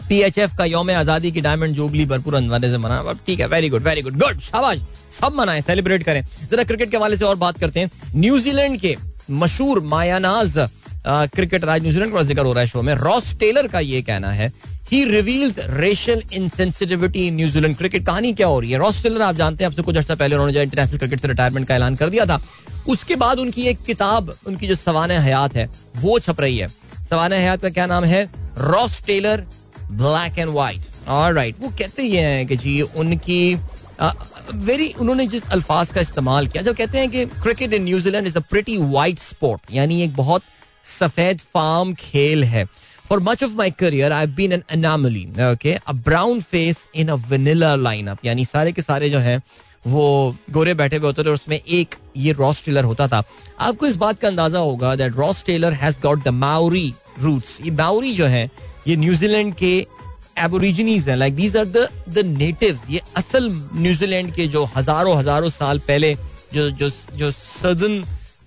पी एच एफ़ का योम आज़ादी की डायमंड जुबली भरपूर अंदाजे से मना। ठीक है very good very good good शाबाश। सब मनाएँ सेलिब्रेट करें। जरा क्रिकेट के हवाले से और बात करते हैं। न्यूजीलैंड के मशहूर मायानाज क्रिकेटर आज न्यूजीलैंड का ज़िक्र हो रहा है शो में। रॉस टेलर का ये कहना है ही reveals racial insensitivity in New Zealand cricket कहानी क्या हो रही है? रॉस आप जानते हैं अब से कुछ अर्सा पहले उन्होंने जो इंटरनेशनल क्रिकेट से रिटायरमेंट का ऐलान कर दिया था। उसके बाद उनकी एक किताब, उनकी जो सवान हयात है, वो छप रही है। सवान हयात का क्या नाम है? Ross Taylor black and white right वो कहते ये हैं कि जी, उनकी वेरी उन्होंने जिस अल्फाज का इस्तेमाल किया, जब कहते हैं कि cricket in New Zealand is a pretty white sport यानी एक बहुत सफ़ेद फार्म खेल है। For much of my career, I've been an anomaly. Okay, a brown face in a vanilla lineup. यानी सारे के सारे जो हैं वो गोरे बैठे हुए होते थे और उसमें एक ये रॉस टेलर होता था आपको इस बात का अंदाज़ा होगा that Ross Taylor has got the Maori roots ये माउरी जो है ये न्यूजीलैंड के एबोरिजिनीज हैं like these are the the natives ये असल न्यूजीलैंड के जो हज़ारों हज़ारों साल पहले जो जो जो सदर्न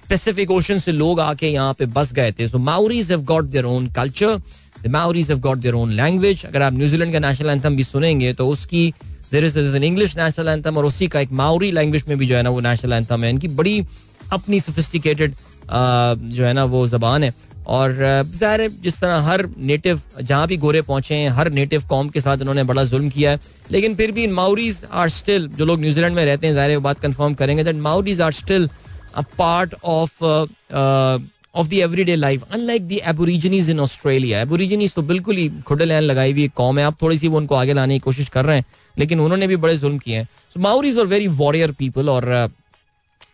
पैसिफिक ओशन से लोग आके यहाँ पे बस गए थे। So Maoris have got their own culture the Maoris have got their own language अगर आप न्यूजीलैंड का नेशनल एंथम भी सुनेंगे तो उसकी there is an English national anthem और उसी का एक माउरी लैंग्वेज में भी जो है ना वो नेशनल एंथम है। इनकी बड़ी अपनी सोफिस्टिकेटेड जो है ना वो जबान है। और ज़ाहिर है, जिस तरह हर नेटिव जहाँ भी गोरे पहुँचे हैं, हर नेटिव कॉम के साथ उन्होंने बड़ा जुल्म किया है। लेकिन फिर भी माउरीज आर स्टिल जो लोग न्यूजीलैंड में रहते हैं, ज़ाहिर बात कंफर्म करेंगे that Maoris are still a part of uh, of the everyday life unlike the aborigines in Australia. Aborigines तो बिल्कुल ही खुडे लैन लगाई हुई कौम है। अब थोड़ी सी वो उनको आगे लाने की कोशिश कर रहे हैं लेकिन उन्होंने भी बड़े जुल्म किए हैं। So Maoris are very warrior people और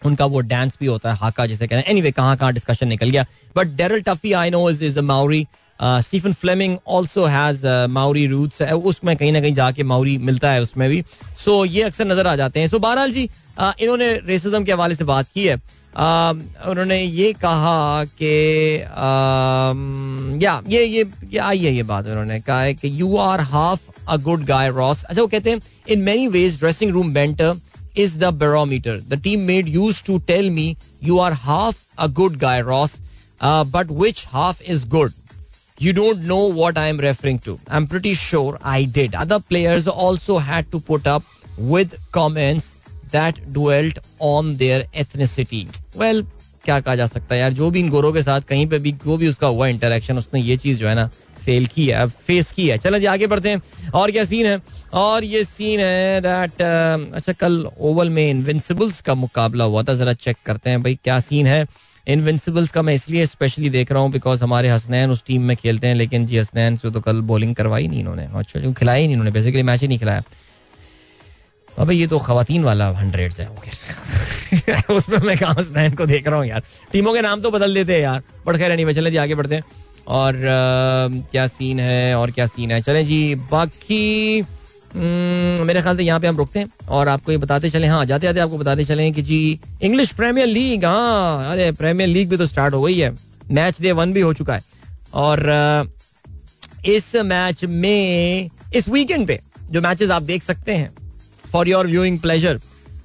उनका वो डांस भी होता है हाका जिसे कहते हैं। एनीवे कहाँ कहाँ डिस्कशन निकल गया। But Daryl Tuffey I know is is a Maori Stephen Fleming also has Maori roots उसमें कहीं ना कहीं जाके माउरी मिलता है उसमें भी। सो so, ये अक्सर नज़र आ जाते हैं। सो so, बहरहाल जी इन्होंने रेसिज्म के हवाले से बात की है। उन्होंने ये कहा कि या, ये ये आई है ये बात उन्होंने कहा है कि you are half a good guy Ross अच्छा वो कहते हैं in many ways dressing room banter is the barometer the team made use to tell me you are half a good guy Ross but which half is good you don't know what I am referring to I am prior I did other players also had to put up with comments that dwelt on their ethnicity. Well, क्या कहा जा सकता है यार? जो भी इन गोरों के साथ कहीं पे भी जो भी उसका हुआ इंटरेक्शन उसने ये चीज़ जो है ना फेल की है फेस की है। चलो जी आगे बढ़ते हैं। और क्या सीन है? और ये सीन है दैट uh, अच्छा कल ओवल में इनविंसिबल्स का मुकाबला हुआ था जरा चेक करते हैं भाई क्या सीन है? इनविंसिबल्स का मैं इसलिए स्पेशली देख रहा हूँ बिकॉज़ हमारे हसनैन उस टीम में खेलते हैं लेकिन जी हसनैन से तो कल बॉलिंग करवाई नहीं इन्होंने। अच्छा जो खिलाई नहीं इन्होंने बेसिकली मैच ही नहीं खिलाया। अब ये तो खातन वाला हंड्रेड है उसमें मैं कहा हसनैन को देख रहा हूँ यार। टीमों के नाम तो बदल देते हैं यार बट खैर नहीं चले जी आगे बढ़ते हैं। और आ, क्या सीन है और क्या सीन है? चलें जी बाकी हम्म, मेरे ख्याल से यहाँ पे हम रुकते हैं और आपको ये बताते चले हाँ जाते जाते आपको बताते चले कि जी इंग्लिश प्रीमियर लीग हाँ अरे प्रीमियर लीग भी तो स्टार्ट हो गई है। मैच डे वन भी हो चुका है। और इस मैच में इस वीकेंड पे जो मैचेस आप देख सकते हैं for your viewing pleasure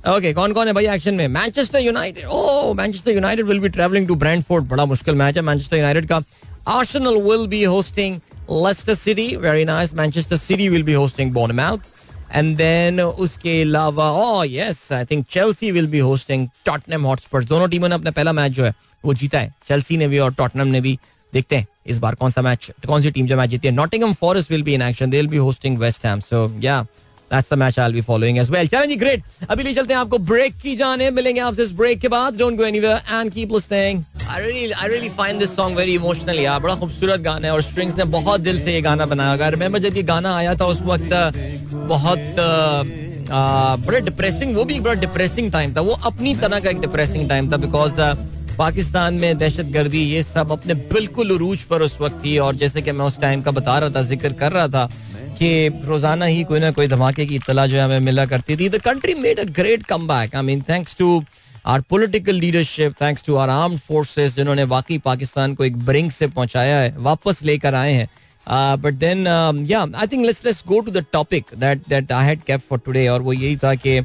okay कौन कौन है भाई एक्शन में? Manchester United oh Manchester United will be travelling to Brentford बड़ा मुश्किल मैच है मैनचेस्टर यूनाइटेड का। Arsenal will be hosting Leicester City. Very nice. Manchester City will be hosting Bournemouth. And then उसके अलावा oh yes, I think Chelsea will be hosting Tottenham Hotspur. दोनों टीमों ने अपना पहला मैच जो है वो जीता है। चेल्सी ने भी और टॉटनम ने भी देखते हैं इस बार कौन सा मैच कौन सी टीम जो मैच जीती है। Nottingham Forest will be in action they will be hosting West Ham so yeah That's the match I'll be following as well. चलें जी अभी ले चलते हैं आपको ब्रेक की जाने। मिलेंगे आपसे इस ब्रेक के बाद। Don't go anywhere and keep listening I really I really find this song very emotional यार। बड़ा खूबसूरत गाना है और स्ट्रिंग्स ने बहुत दिल से ये गाना बनाया। अगर रिमेंबर जब ये गाना आया था, उस वक्त बहुत बड़ा डिप्रेसिंग वो भी एक बड़ा डिप्रेसिंग टाइम था। वो अपनी तरह का एक डिप्रेसिंग टाइम था बिकॉज़ पाकिस्तान में दहशत गर्दी ये सब अपने बिल्कुल उरूज पर उस वक्त थी। और जैसे कि मैं उस टाइम का बता रहा था, ज़िक्र कर रहा था कि रोज़ाना ही कोई ना कोई धमाके की इतला जो है हमें मिला करती थी। The country made a great comeback I mean thanks to our political leadership thanks to our arm forces जिन्होंने वाकई पाकिस्तान को एक ब्रिंक से पहुँचाया है, वापस लेकर आए हैं। But then yeah I think let's let's go to the topic that that I had for today और वो यही था कि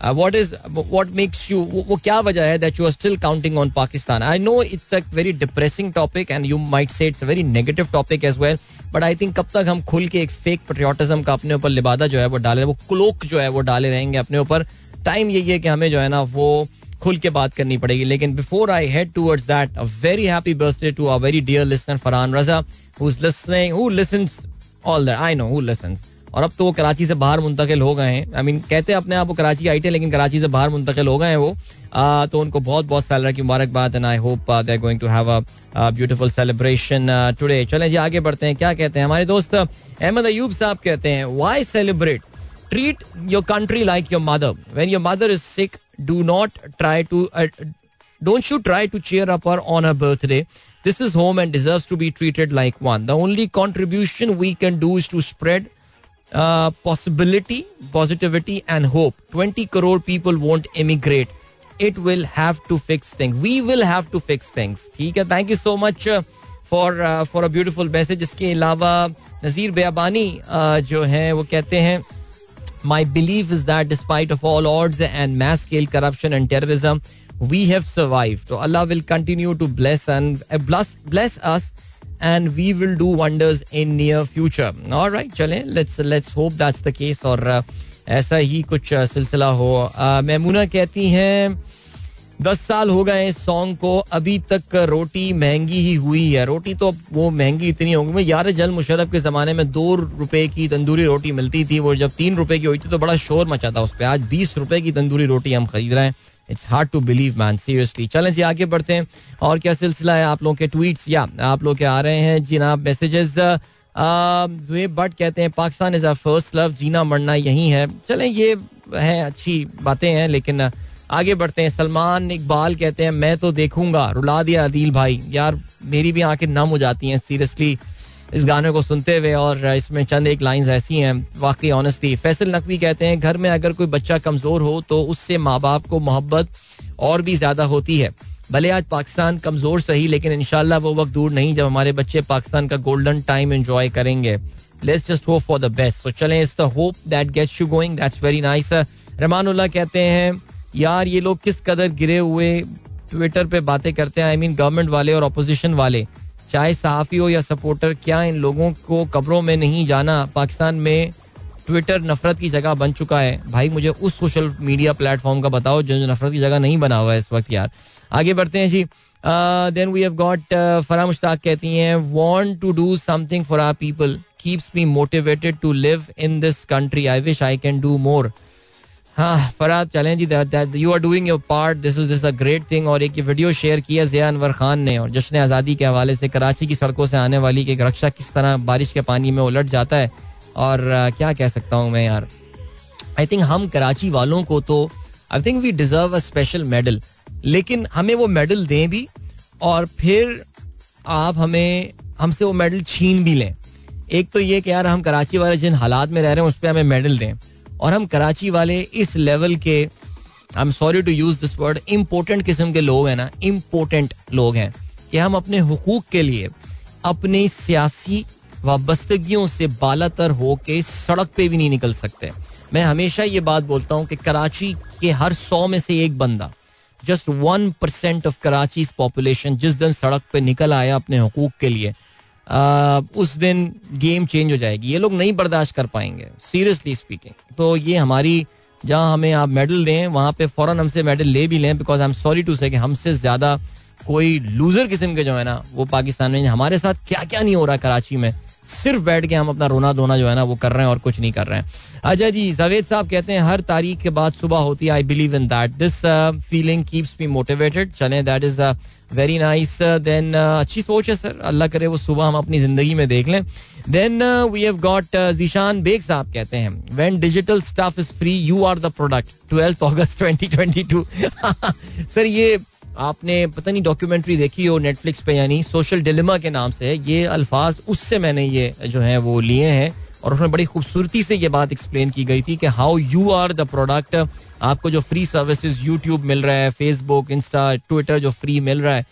what is what makes you वो क्या वजह है that you are still counting on Pakistan I know it's a very depressing topic and you might say it's a very negative topic as well but I think कब तक हम खुल के एक फेक पेट्रियोटिज्म का अपने ऊपर लिबादा जो है वो डाले वो क्लोक जो है वो डाले रहेंगे अपने ऊपर टाइम यही है कि हमें जो है ना वो खुल के बात करनी पड़ेगी लेकिन before I head towards that a very happy birthday to a very dear listener Farhan Raza who is listening who listens all that I know who listens और अब तो वो कराची से बाहर मुंतकिल हो गए हैं। आई मीन कहते हैं अपने आप वो कराची आई थे लेकिन कराची से बाहर मुंतकिल हो गए हैं वो। आ, तो उनको बहुत बहुत सैलरी की मुबारकबाद and I hope they going to have a beautiful celebration today चलें जी आगे बढ़ते हैं। क्या कहते हैं? हमारे दोस्त अहमद अयूब साहब कहते हैं why celebrate treat your country like your mother when your mother is sick do not try to don't you try to cheer up on a birthday This is home and deserves to be treated like one. The only contribution we can do is to spread possibility positivity and hope twenty crore people want immigrate it will have to fix thing we will have to fix things ठीक है? Thank you so much for for a beautiful message इसके अलावा नजीर बेबानी uh, जो है वो कहते हैं my believe is that despite of all odds and mass scale corruption and terrorism we have survive तो Allah will continue to bless and bless us and we will do wonders in near future और right चले hope that's the case और ऐसा ही कुछ uh, सिलसिला हो। Uh, Maimoona कहती हैं दस साल हो गए इस सॉन्ग को अभी तक रोटी महँगी ही हुई है। रोटी तो वो महँगी इतनी होगी। मैं यार जल मुशरफ के जमाने में दो रुपए की तंदूरी रोटी मिलती थी वो जब तीन रुपए की हुई थी तो बड़ा शोर मचा था उस पर आज बीस रुपए की तंदूरी रोटी हम खरीद रहे हैं। It's hard to believe man seriously चलें जी, आगे बढ़ते हैं। और क्या सिलसिला है आप लोगों के ट्वीट्स या आप लोग के आ रहे हैं? जनाब मैसेजेस जुएब बट कहते हैं Pakistan is a first love जीना मरना यही है। चलें, ये है, अच्छी बातें हैं, लेकिन आगे बढ़ते हैं। सलमान इकबाल कहते हैं, मैं तो देखूँगा। रुला दिया अदील भाई। यार, मेरी भी आँखें नम हो जाती हैं सीरियसली इस गाने को सुनते हुए और इसमें चंद एक लाइंस ऐसी हैं, वाकई ऑनेस्टली फैसल नकवी कहते हैं, घर में अगर कोई बच्चा कमज़ोर हो तो उससे माँ बाप को मोहब्बत और भी ज़्यादा होती है। भले आज पाकिस्तान कमज़ोर सही, लेकिन इनशाला वो वक्त दूर नहीं जब हमारे बच्चे पाकिस्तान का गोल्डन टाइम एंजॉय करेंगे। Let's just hope for the best तो चलें it's the hope that gets you going that's very nice Rahmanullah कहते हैं, यार, ये लोग किस कदर गिरे हुए ट्विटर पे बातें करते हैं आई मीन गवर्नमेंट वाले और अपोजिशन वाले। चाहे सहाफ़ी हो या सपोर्टर, क्या इन लोगों को कब्रों में नहीं जाना पाकिस्तान में ट्विटर नफरत की जगह बन चुका है? भाई, मुझे उस सोशल मीडिया प्लेटफॉर्म का बताओ जो नफरत की जगह नहीं बना हुआ है इस वक्त यार। आगे बढ़ते हैं जी। Then we have got Farah Mushtaq कहती हैं want to do something for our people keeps me motivated to live in this country I wish I can do more हाँ फराद चलें जी you are doing your part this is this a great thing और एक video share किया जिया अनवर खान ने और जश्न आज़ादी के हवाले से कराची की सड़कों से आने वाली एक रक्षा किस तरह बारिश के पानी में उलट जाता है। और uh, क्या कह सकता हूँ मैं यार? आई थिंक हम कराची वालों को तो I think we deserve a special medal लेकिन हमें वो मेडल दें भी और फिर आप हमें हमसे वो मेडल छीन भी लें। एक तो ये कि यार हम कराची वाले जिन हालात में रह रहे हैं उस पर हमें मेडल दें। और हम कराची वाले इस लेवल के I am sorry to use this word important किस्म के लोग हैं ना इम्पोर्टेंट लोग हैं कि हम अपने हकूक के लिए, अपनी सियासी वाबस्तगियों से बालातर हो के सड़क पे भी नहीं निकल सकते। मैं हमेशा ये बात बोलता हूँ कि कराची के हर सौ में से एक बंदा just one percent of Karachi population जिस दिन सड़क पे निकल आया अपने हकूक के लिए उस दिन गेम चेंज हो जाएगी। ये लोग नहीं बर्दाश्त कर पाएँगे सीरियसली स्पीकिंग तो ये हमारी, जहाँ हमें आप मेडल दें, वहाँ पे फ़ौरन हमसे मेडल ले भी लें because I am sorry to say हमसे ज़्यादा कोई लूजर किस्म के जो है ना, वो पाकिस्तान में, हमारे साथ क्या क्या नहीं हो रहा कराची में। सिर्फ़ बैठ के हम अपना रोना धोना जो है ना, वो कर रहे हैं और कुछ नहीं कर रहे हैं। अच्छा जी, जावेद साहब कहते हैं, हर तारीख के बाद सुबह होती है I believe in that this feeling keeps me motivated चले that is very nice then अच्छी सोच है सर अल्लाह करे वो सुबह हम अपनी ज़िंदगी में देख लें. Then we have got Zeeshan Baig साहब कहते हैं when digital stuff is free you are the product twelfth August 2022 sir ये आपने पता नहीं डॉक्यूमेंट्री देखी हो नेटफ्लिक्स पे यानी सोशल डिलेमा के नाम से ये अल्फाज, उससे मैंने ये जो है वो लिए हैं और उसमें बड़ी खूबसूरती से ये बात एक्सप्लेन की गई थी कि how you are the product आपको जो फ्री सर्विसेज़ यूट्यूब मिल रहा है फेसबुक इंस्टा ट्विटर जो फ्री मिल रहा है,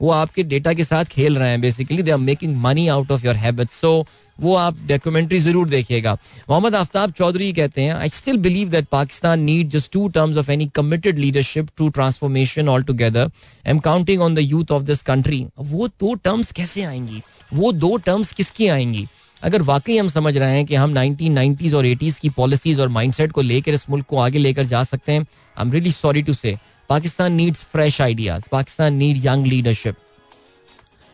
वो आपके डेटा के साथ खेल रहे हैं basically they are making money out of your habit so वो आप डॉक्यूमेंट्री ज़रूर देखिएगा। मोहम्मद आफ्ताब चौधरी कहते हैं I still believe that Pakistan need just two terms of any committed leadership to transformation all together I am counting on the youth of this country वो दो terms कैसे आएँगी? वो दो टर्म्स किसकी आएँगी? अगर वाकई हम समझ रहे हैं कि हम नाइनटीन और एटीज की पॉलिसीज़ और माइंडसेट को लेकर इस मुल्क को आगे लेकर जा सकते हैं I am really sorry to say Pakistan needs fresh ideas Pakistan need young leadership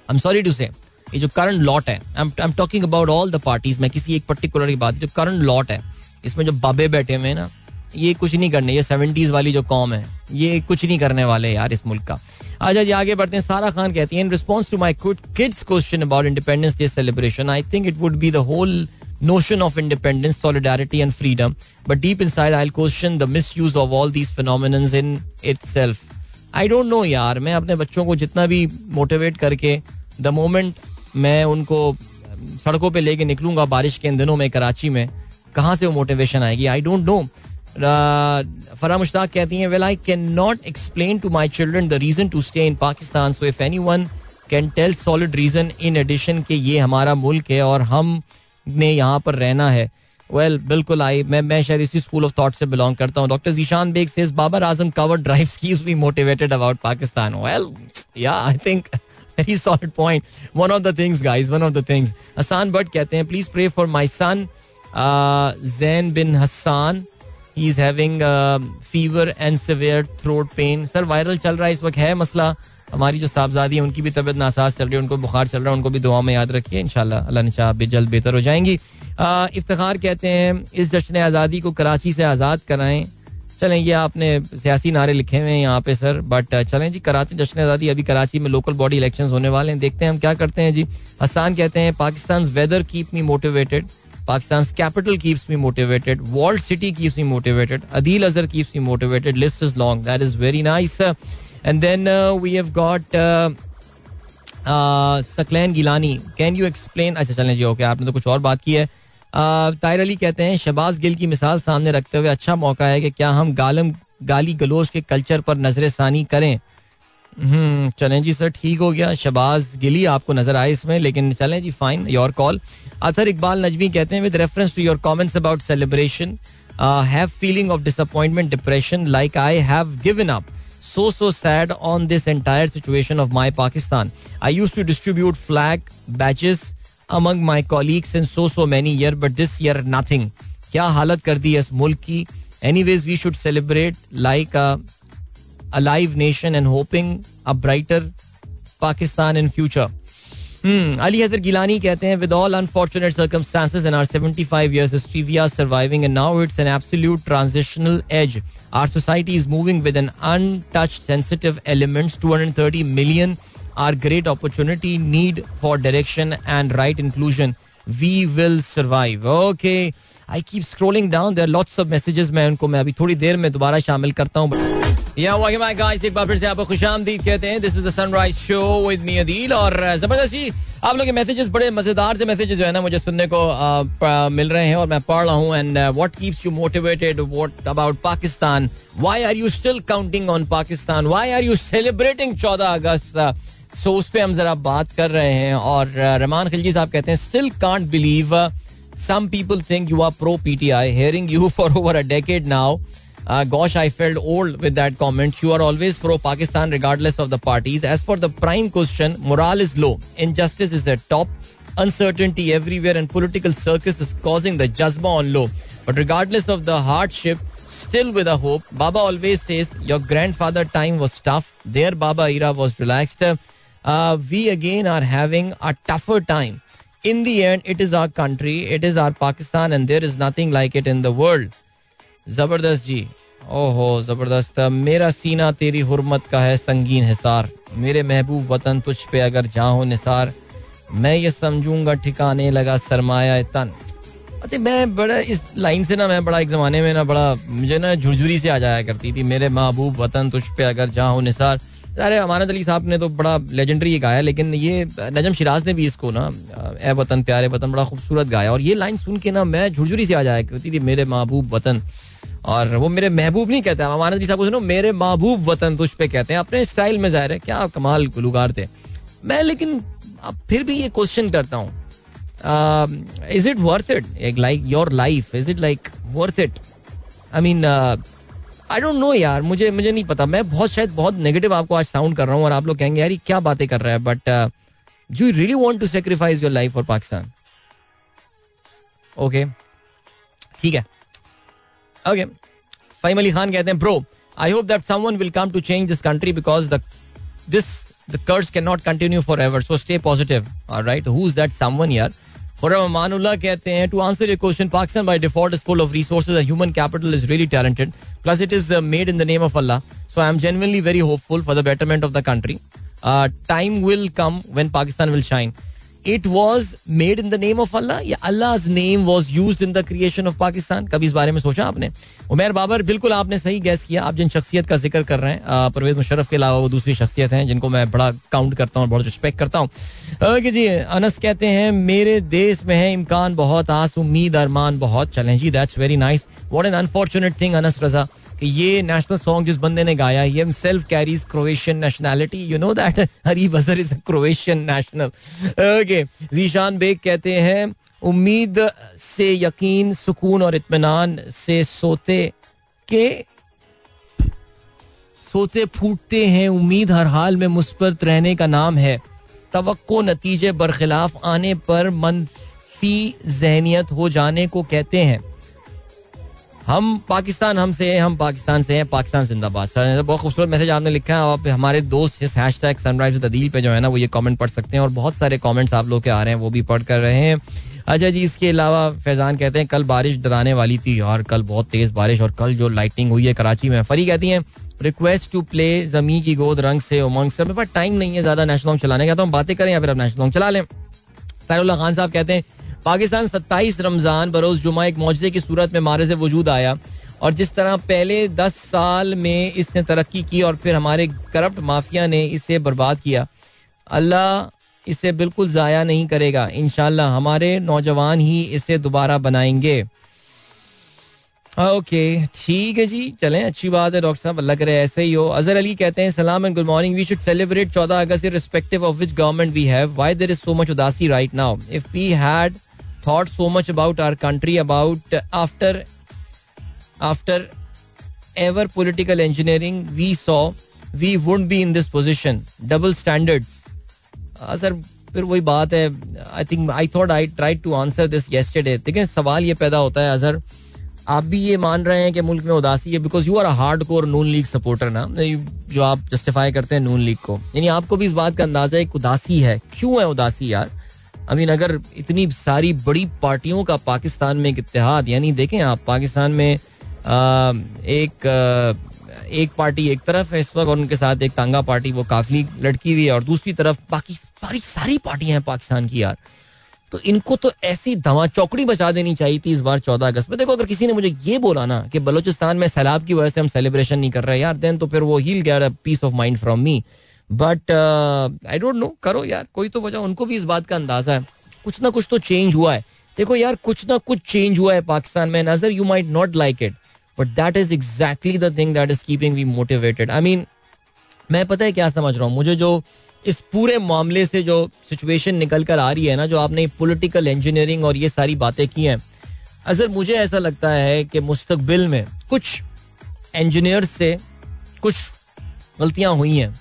I am sorry to say ये जो करंट लॉट है I am talking about all the parties मैं किसी एक पर्टिकुलर की बात जो करंट लॉट है, इसमें जो बाबे बैठे हुए हैं ना, ये कुछ नहीं करने, ये सेवेंटीज वाली जो कॉम है, ये कुछ नहीं करने वाले यार इस मुल्क का। अच्छा जी आगे बढ़ते हैं सारा खान कहती है in response to my kids question about independence day celebration I think it would be the whole notion of independence, solidarity, and freedom. But deep inside, I'll question the misuse of all these phenomena in itself. I don't know यार मैं अपने बच्चों को जितना भी motivate करके the moment मैं उनको सड़कों पे लेके निकलूँगा बारिश के इन दिनों में कराची में कहाँ से वो मोटिवेशन आएगी आई डोंट नो फरा मुश्ताक कहती हैं well I can not explain to my children the reason to stay in Pakistan so if any one can tell solid reason in addition के ये हमारा मुल्क है और हम ने यहाँ पर रहना है. वेल well, बिल्कुल आई मैं मैं शायद इसी स्कूल ऑफ़ थॉट से बिलोंग करता हूँ। Doctor Zeeshan Baig says Babar Azam cover drive keeps me motivated about Pakistan well yeah I think very solid point one of the things guys one of the things Hassan Butt कहते हैं please pray for my son Zain bin Hassan he is having fever and severe throat pain sir viral चल रहा है इस वक्त, है मसला? हमारी जो साहबजादी है, उनकी भी तबीयत नासाज चल रही है, उनको बुखार चल रहा है, उनको भी दुआ में याद रखिए। इनशाला अल्लाह भी जल्द बेहतर हो जाएँगी। इफ्तार कहते हैं, इस जश्न आज़ादी को कराची से आज़ाद कराएँ। चलें, ये आपने सियासी नारे लिखे हुए हैं यहाँ पे, सर बट चलें जी, कराची, जश्न आज़ादी अभी कराची में लोकल बॉडी इलेक्शन होने वाले हैं। देखते हैं हम क्या करते हैं जी। हसान कहते हैं Pakistan weather keep me motivated Pakistan capital keeps me motivated world city keeps me motivated Adeel Azhar keeps me motivated list is long that is very nice and then we have got Saqlain Gilani can you explain अच्छा चलें जी okay आपने तो कुछ और बात की है तायर अली कहते हैं शबाज गिल की मिसाल सामने रखते हुए अच्छा मौका है कि क्या हम गालम गाली गलोच के कल्चर पर नज़र षानी करें चलें जी सर ठीक हो गया शबाज गिली आपको नज़र आए इसमें लेकिन चलें जी fine your call Athar Iqbal Najmi कहते हैं with reference to your comments about celebration have feeling of disappointment depression like I have given up so so sad on this entire situation of my Pakistan. I used to distribute flag badges among my colleagues in so so many years, but this year nothing. क्या हालत कर दी इस मुल्क की Anyways, we should celebrate like a alive nation and hoping a brighter Pakistan in future. Hmm. Ali Hazar Gilani कहते हैं with all unfortunate circumstances in our 75 years history we are surviving and now it's an absolute transitional edge. Our society is moving with an untouched sensitive elements 230 million our great opportunity need for direction and right inclusion we will survive okay I keep scrolling down there lots of messages मैं उनको मैं अभी थोड़ी देर में दोबारा शामिल करता हूँ या फिर आपको खुशामदीद कहते this is the sunrise show with me Adeel और ज़बरदस्ती आप लोग मज़ेदार से मैसेजेस जो है ना मुझे सुनने को आ, मिल रहे हैं और मैं पढ़ रहा हूँ. And what keeps you motivated what about Pakistan why are you still counting on Pakistan why are you celebrating चौदह अगस्त सो उस पर हम जरा बात कर रहे हैं. और रमान खिलजी साहब कहते हैं still can't believe Some people think you are pro PTI. Hearing you for over a decade now, Uh, gosh, I felt old with that comment. You are always pro Pakistan regardless of the parties. As for the prime question, morale is low. Injustice is at top. Uncertainty everywhere and political circus is causing the jazba on low. But regardless of the hardship, still with a hope. Baba always says your grandfather time was tough. Their Baba era was relaxed. Uh, we again are having a tougher time. In the end, it is our country. It is our Pakistan and there is nothing like it in the world. ज़बरदस्त जी। ओहो, ज़बरदस्त। मेरा सीना तेरी हुरमत का है, संगीन हिसार मेरे महबूब वतन तुझ पे अगर जाहो निसार, मैं ये समझूँगा ठिकाने लगा सरमाया तन। अच्छा मैं बड़ा इस लाइन से ना, मैं बड़ा एक जमाने में ना बड़ा, मुझे ना झुरझुरी से आ जाया करती थी। मेरे महबूब वतन तुझ पे अगर जाहो निसार। अरे, अमानत अली साहब ने तो बड़ा लेजेंडरी गाया, लेकिन ये, नजम शिराज ने भी इसको ना ए वतन, प्यारे वतन, बड़ा खूबसूरत गाया। और ये लाइन सुन के ना, मैं झुरझुरी से आ जाया करती थी, मेरे महबूब वतन। और वो मेरे महबूब नहीं कहते अमानत अली साहब सुनो, मेरे महबूब वतन तुझ पे कहते हैं। अपने स्टाइल में ज़ाहिर है, क्या कमाल गुलगार थे। मैं लेकिन अब फिर भी ये क्वेश्चन करता हूँ। Is it worth it like your life is it like worth it I mean I don't know यार, मुझे मुझे नहीं पता। मैं बहुत, शायद बहुत नेगेटिव आपको आज साउंड कर रहा हूँ और आप लोग कहेंगे, यार, ये क्या बातें कर रहा है? But you really want to sacrifice your life for Pakistan okay ठीक है। ओके फहीम अली खान कहते हैं bro I hope that someone will come to change this country because the this the curse can not continue for ever so stay positive right who is that someone यार Manulla कहते हैं to answer your question, Pakistan by default is full of resources. The human capital is really talented. Plus, it is uh, made in the name of Allah. So I am genuinely very hopeful for the betterment of the country. Uh, time will come when Pakistan will shine. It was made in the name of Allah या Allah name was use in the creation of Pakistan कभी इस बारे में सोचा आपने? उमेर बाबर, बिल्कुल आपने सही गैस किया। आप जिन शख्सियत का ज़िक्र कर रहे हैं परवेज मुशरफ के अलावा वो दूसरी शख्सियत हैं जिनको मैं बड़ा काउंट करता हूँ बहुत रिस्पेक्ट करता हूँ। जी, अनस कहते हैं, मेरे देश में है इम्कान बहुत, आस उम्मीद अरमान बहुत, चलें। जी that's very nice what an unfortunate thing Anas Raza. ये नेशनल सॉन्ग जिस बंदे ने गाया, ये self carries Croatian nationality you know that Hari buzzer is Croatian national okay Zeeshan Baig कहते हैं, उम्मीद से यकीन, सुकून और इत्मीनान से सोते के, सोते फूटते हैं। उम्मीद हर हाल में मुस्बत रहने का नाम है। तो नतीजे बरखिलाफ आने पर मनफी जहनीत हो जाने को कहते हैं। हम पाकिस्तान हमसे हैं, हम पाकिस्तान से हैं, पाकिस्तान जिंदाबाद। सर बहुत खूबसूरत मैसेज आपने लिखा है आप हमारे दोस्त इस हैश टैग सनराइज अदील पे जो है ना, वो ये कमेंट पढ़ सकते हैं और बहुत सारे कमेंट्स आप लोग के आ रहे हैं, वो भी पढ़ कर रहे हैं। अच्छा जी, इसके अलावा फैजान कहते हैं, कल बारिश डराने वाली थी और कल बहुत तेज बारिश और कल जो लाइटिंग हुई है कराची में, फरी कहती हैं रिक्वेस्ट टू प्ले जमी की गोद रंग से उमंग से। मेरे पास टाइम नहीं है ज़्यादा नेशनल चलाने का तो हम बातें करें या फिर अब नेशनल चला लें। खान साहब कहते हैं पाकिस्तान सत्ताईस रमज़ान बरोज जुमा एक मुआजे की सूरत में मारे से वजूद आया और जिस तरह पहले दस साल में इसने तरक्की की और फिर हमारे करप्ट माफिया ने इसे बर्बाद किया, अल्लाह इसे बिल्कुल ज़ाया नहीं करेगा। इनशाला हमारे नौजवान ही इसे दोबारा बनाएँगे। ओके, ठीक है जी, चलें, अच्छी बात है, डॉक्टर साहब, अल्लाह करे ऐसे ही हो। अजहर अली कहते हैं, सलाम and good morning. We should celebrate चौदह अगस्त respective of which government we have why there is so much उदासी right now if we had thought so much about our country about after after ever political engineering we saw we would be in this position double standards sir, फिर वही बात है I think I thought I try to answer this yesterday देखिए, सवाल ये पैदा होता है, अजहर, आप भी ये मान रहे हैं कि मुल्क में उदासी है because you are a hardcore Noon league supporter ना जो आप जस्टिफाई करते हैं नून लीग को। यानी आपको भी इस बात का अंदाज़ा है उदासी है। क्यों है उदासी यार? आई मीन अगर इतनी सारी बड़ी पार्टियों का पाकिस्तान में एक इतिहाद यानी देखें आप, पाकिस्तान में एक एक पार्टी एक तरफ़ है इस वक्त और उनके साथ एक तांगा पार्टी, वो काफ़ी लड़की हुई है और दूसरी तरफ़ बाकी सारी सारी पार्टियाँ हैं पाकिस्तान की यार। तो इनको तो ऐसी धवा चौकड़ी बचा देनी चाहिए थी इस बार चौदह अगस्त में। देखो, अगर किसी ने मुझे ये बोला ना कि बलोचिस्तान में सैलाब की वजह से हम सेलिब्रेशन नहीं कर रहे, यार देन तो फिर वो हील गया peace of mind from me but I don't know करो यार, कोई तो वजह, उनको भी इस बात का अंदाज़ा है। कुछ ना कुछ तो चेंज हुआ है। देखो यार, कुछ ना कुछ चेंज हुआ है पाकिस्तान में। Nazar you might not like it but that is exactly the thing that is keeping we motivated I mean मैं पता है क्या समझ रहा हूँ? मुझे जो इस पूरे मामले से जो सिचुएशन निकल कर आ रही है ना, जो आपने पॉलिटिकल इंजीनियरिंग और ये सारी बातें की हैं असल मुझे ऐसा लगता है कि मुस्तबिल में कुछ इंजीनियर से कुछ गलतियाँ हुई हैं।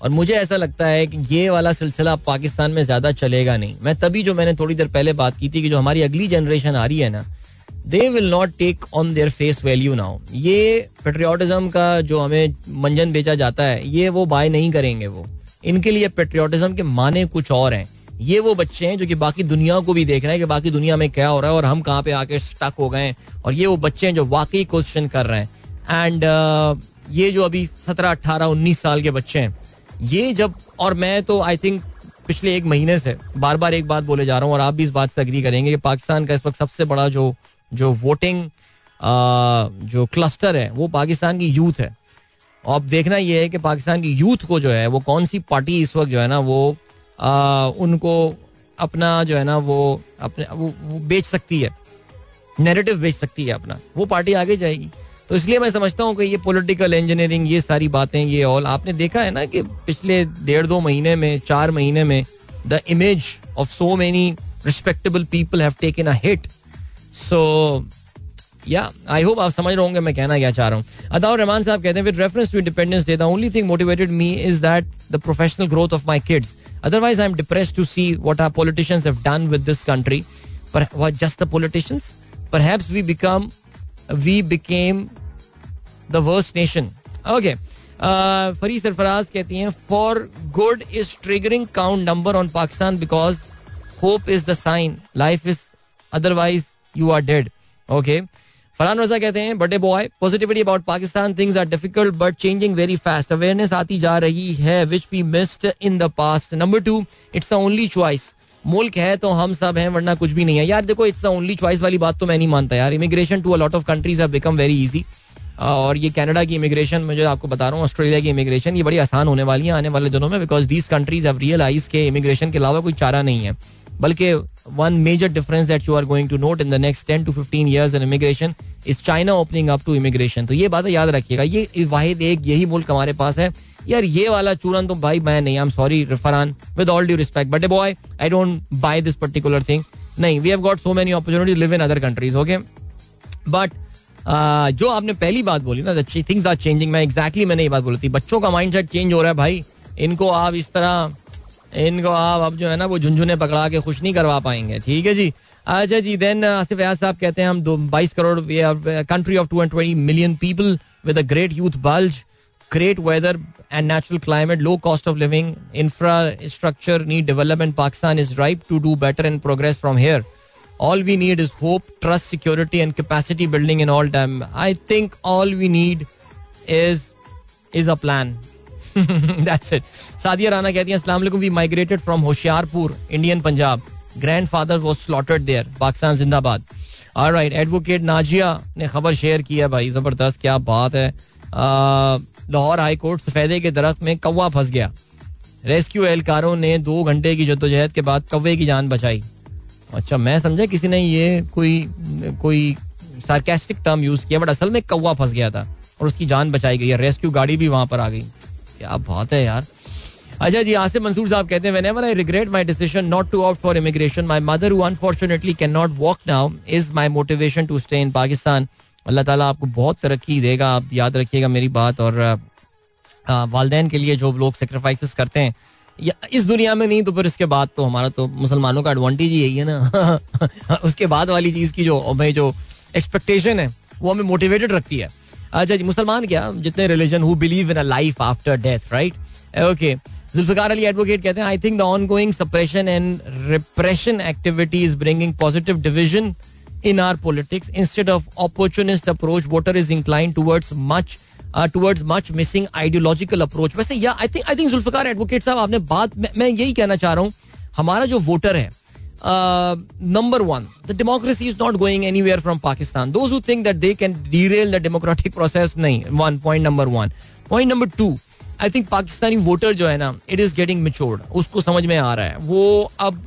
और मुझे ऐसा लगता है कि ये वाला सिलसिला पाकिस्तान में ज़्यादा चलेगा नहीं। मैं तभी जो मैंने थोड़ी देर पहले बात की थी कि जो हमारी अगली जनरेशन आ रही है ना they will not take on their face value now ये पेट्रियाटिज्म का जो हमें मंजन बेचा जाता है ये वो बाय नहीं करेंगे वो। इनके लिए पेट्रियाटिज्म के माने कुछ और हैं। ये वो बच्चे हैं जो कि बाकी दुनिया को भी देख रहे हैं कि बाकी दुनिया में क्या हो रहा है और हम कहाँ पे आके स्टक हो गए और ये वो बच्चे हैं जो वाकई क्वेश्चन कर रहे हैं। एंड uh, ये जो अभी सत्रह अट्ठारह उन्नीस साल के बच्चे हैं ये जब और मैं तो आई थिंक पिछले एक महीने से बार बार एक बात बोले जा रहा हूँ और आप भी इस बात से अग्री करेंगे कि पाकिस्तान का इस वक्त सबसे बड़ा जो जो वोटिंग जो क्लस्टर है वो पाकिस्तान की यूथ है। अब देखना यह है कि पाकिस्तान की यूथ को जो है वो कौन सी पार्टी इस वक्त जो है ना वो आ, उनको अपना जो है ना वो अपने वो, वो बेच सकती है। नेरेटिव बेच सकती है अपना। वो पार्टी आगे जाएगी। तो इसलिए मैं समझता हूँ कि ये पॉलिटिकल इंजीनियरिंग ये सारी बातें, ये ऑल आपने देखा है ना कि पिछले डेढ़ दो महीने में, चार महीने में the image of so many respectable people have taken a hit so yeah I hope आप समझ रहे होंगे मैं कहना क्या चाह रहा हूँ। अदाउर रहमान साहब कहते हैं with reference to independence day the only thing motivated me is that the professional growth of my kids otherwise I am depress to see what are politicians have done with this country पर just the politicians perhaps we become we became the worst nation okay Fari Sarfaraz कहती हैं for good is triggering count number on Pakistan because hope is the sign life is otherwise you are dead okay Farhan Raza कहते हैं birthday boy positivity about Pakistan things are difficult but changing very fast awareness आती जा रही है which we missed in the past number two it's only choice मुल्क है तो हम सब हैं, वरना कुछ भी नहीं है। यार देखो इट्स ओनली चॉइस वाली बात तो मैं नहीं मानता यार। Immigration to a lot of countries have become very easy और ये कनाडा की इमिग्रेशन मुझे आपको बता रहा हूँ ऑस्ट्रेलिया की इमिग्रेशन ये बड़ी आसान होने वाली है आने वाले दिनों में because these countries have realise के इमिग्रेशन के अलावा कोई चारा नहीं है। बल्कि one major difference that you are going to note in the next ten to fifteen years in immigration is China opening up to immigration तो ये बात याद रखिएगा। ये वाहिद एक, यही मुल्क हमारे पास है। यार, ये वाला चूरन तो भाई मैं नहीं I am sorry Farhan with all due respect but a boy I don't buy this particular thing नहीं we have got so many opportunity live in other countries okay but जो आपने पहली बात बोली ना थिंग्स आर चेंजिंग मैं exactly मैंने ये बात बोली थी, बच्चों का माइंड सेट चेंज हो रहा है भाई। इनको आप इस तरह, इनको आप अब जो है ना, वो झुंझुने पकड़ा के खुश नहीं करवा पाएँगे, ठीक है जी? अच्छा जी देन आसिफ अयाज साहब कहते हैं, हम दो, बाईस crore country of two and twenty million people with a great youth bulge great weather and natural climate, low cost of living, infrastructure need development. Pakistan is ripe to do better and progress from here. all we need is hope trust security and capacity building in all time i think all we need is is a plan that's it Sadia Rana कहती हैं अस्सलाम वालेकुम we migrated from Hoshiarpur Indian Punjab grandfather was slaughtered there Pakistan जिंदाबाद alright advocate Nazia ने खबर share किया भाई जबरदस्त क्या बात है लाहौर हाई कोर्ट सफेदे के दरख्त में कौवा फंस गया। रेस्क्यू एहलकारों ने दो घंटे की जद्दोजहद के बाद कौवे की जान बचाई। अच्छा मैं समझा किसी ने ये कोई कोई सार्केस्टिक टर्म यूज़ किया, बट असल में कौवा फंस गया था और उसकी जान बचाई गई है रेस्क्यू गाड़ी भी वहाँ पर आ गई। क्या बात है यार। अच्छा जी, आसिफ मंसूर साहब कहते हैं, whenever I regret my decision not to opt for immigration, my mother, who unfortunately cannot walk now, is my motivation to stay in Pakistan. अल्लाह ताला आपको बहुत तरक्की देगा, आप याद रखिएगा मेरी बात और वालदेन के लिए जो लोग सेक्रीफाइसेस करते हैं, या इस दुनिया में नहीं तो फिर इसके बाद तो हमारा तो मुसलमानों का एडवांटेज ही यही है ना? उसके बाद वाली चीज़ की जो, भाई जो एक्सपेक्टेशन है, वो हमें मोटिवेटेड रखती है। अच्छा जी, मुसलमान क्या? जितने religion who believe in a life after death right okay Zulfiqar Ali advocate कहते हैं I think the ongoing suppression and repression activities bringing positive division in our politics, instead of opportunist approach, voter is inclined towards much towards much missing ideological approach. वैसे yeah I think I think Zulfiqar advocate sahab, आपने बात, मैं यही कहना चाह रहा हूँ, हमारा जो वोटर है number one the democracy is not going anywhere from Pakistan those who think that they can derail the democratic process नहीं one point number one point number two I think Pakistani voter जो है ना it is getting matured उसको समझ में आ रहा है। वो अब,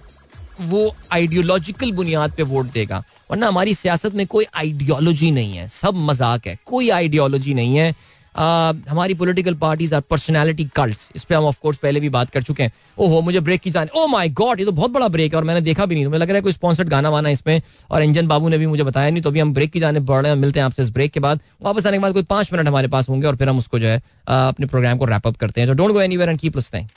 वो आइडियोलॉजिकल बुनियाद पे वोट देगा। वरना हमारी सियासत में कोई आइडियोलॉजी नहीं है। सब मज़ाक है। कोई आइडियोलॉजी नहीं है। आ, हमारी political parties are personality cult इस पर हम ऑफ़ कोर्स पहले भी बात कर चुके हैं। ओहो मुझे ब्रेक की जाने ओ माई गॉड ये तो बहुत बड़ा ब्रेक है और मैंने देखा भी नहीं। तो मुझे लग रहा है कोई स्पॉन्सर्ड गाना वाना इसमें। और इंजन बाबू ने भी मुझे बताया नहीं। तो अभी हम ब्रेक की जाने बढ़ रहे हैं। मिलते हैं आपसे इस ब्रेक के बाद। वापस आने के बाद कोई पाँच मिनट हमारे पास होंगे और फिर हम उसको जो है अपने प्रोग्राम को रैप अप करते हैं। तो don't go anywhere and keep listening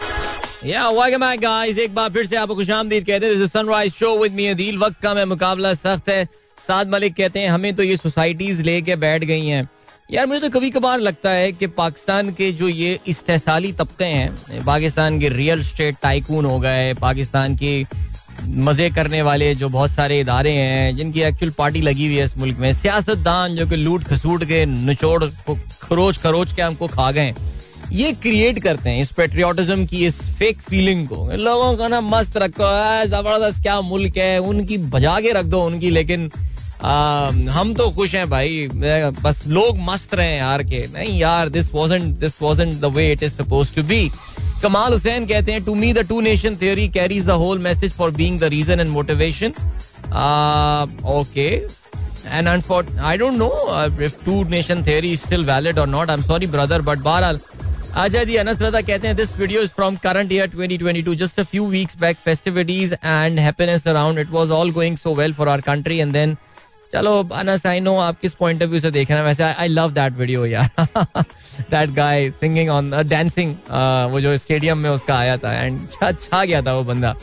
yeah welcome back guys एक बार फिर से आपको खुशामदीद कहते हैं sunrise show with me Adeel वक्त का मैं मुकाबला सख्त है। साद मलिक कहते हैं, हमें तो ये सोसाइटीज लेके बैठ गई हैं। यार, मुझे तो कभी कभार लगता है कि पाकिस्तान के जो ये इस्तेसाली तबके हैं, पाकिस्तान के रियल स्टेट टाइकून हो गए, पाकिस्तान के मज़े करने वाले जो बहुत सारे इदारे हैं, जिनकी एक्चुअल पार्टी लगी हुई है इस मुल्क में, सियासतदान जो कि लूट खसूट के निचोड़ को खरोच खरोच के हमको खा गए ये क्रिएट करते हैं इस पेट्रियाटिज्म की इस फेक फीलिंग को। लोगों का ना मस्त रखो ज़बरदस्त क्या मुल्क है उनकी बजा के रख दो उनकी लेकिन आ, हम तो खुश हैं भाई बस लोग मस्त रहे यार के। नहीं यार this wasn't this wasn't the way it is suppose to be Kamal Hussain कहते हैं to me the two nation theory carries the whole message for being the reason and motivation okay and I don't know uh, if two nation theory is still valid or not. I'm sorry, brother, but बहरहाल अच्छा जी अनस रजा कहते हैं this video is from current year 2022 just a few weeks back festivities and happiness around it was all going so well for our country and then चलो Anas I know आप किस point of view से देख रहे हैं। वैसे I love that video यार. That guy singing on dancing वो जो स्टेडियम में उसका आया था एंड छा छा गया था वो बंदा।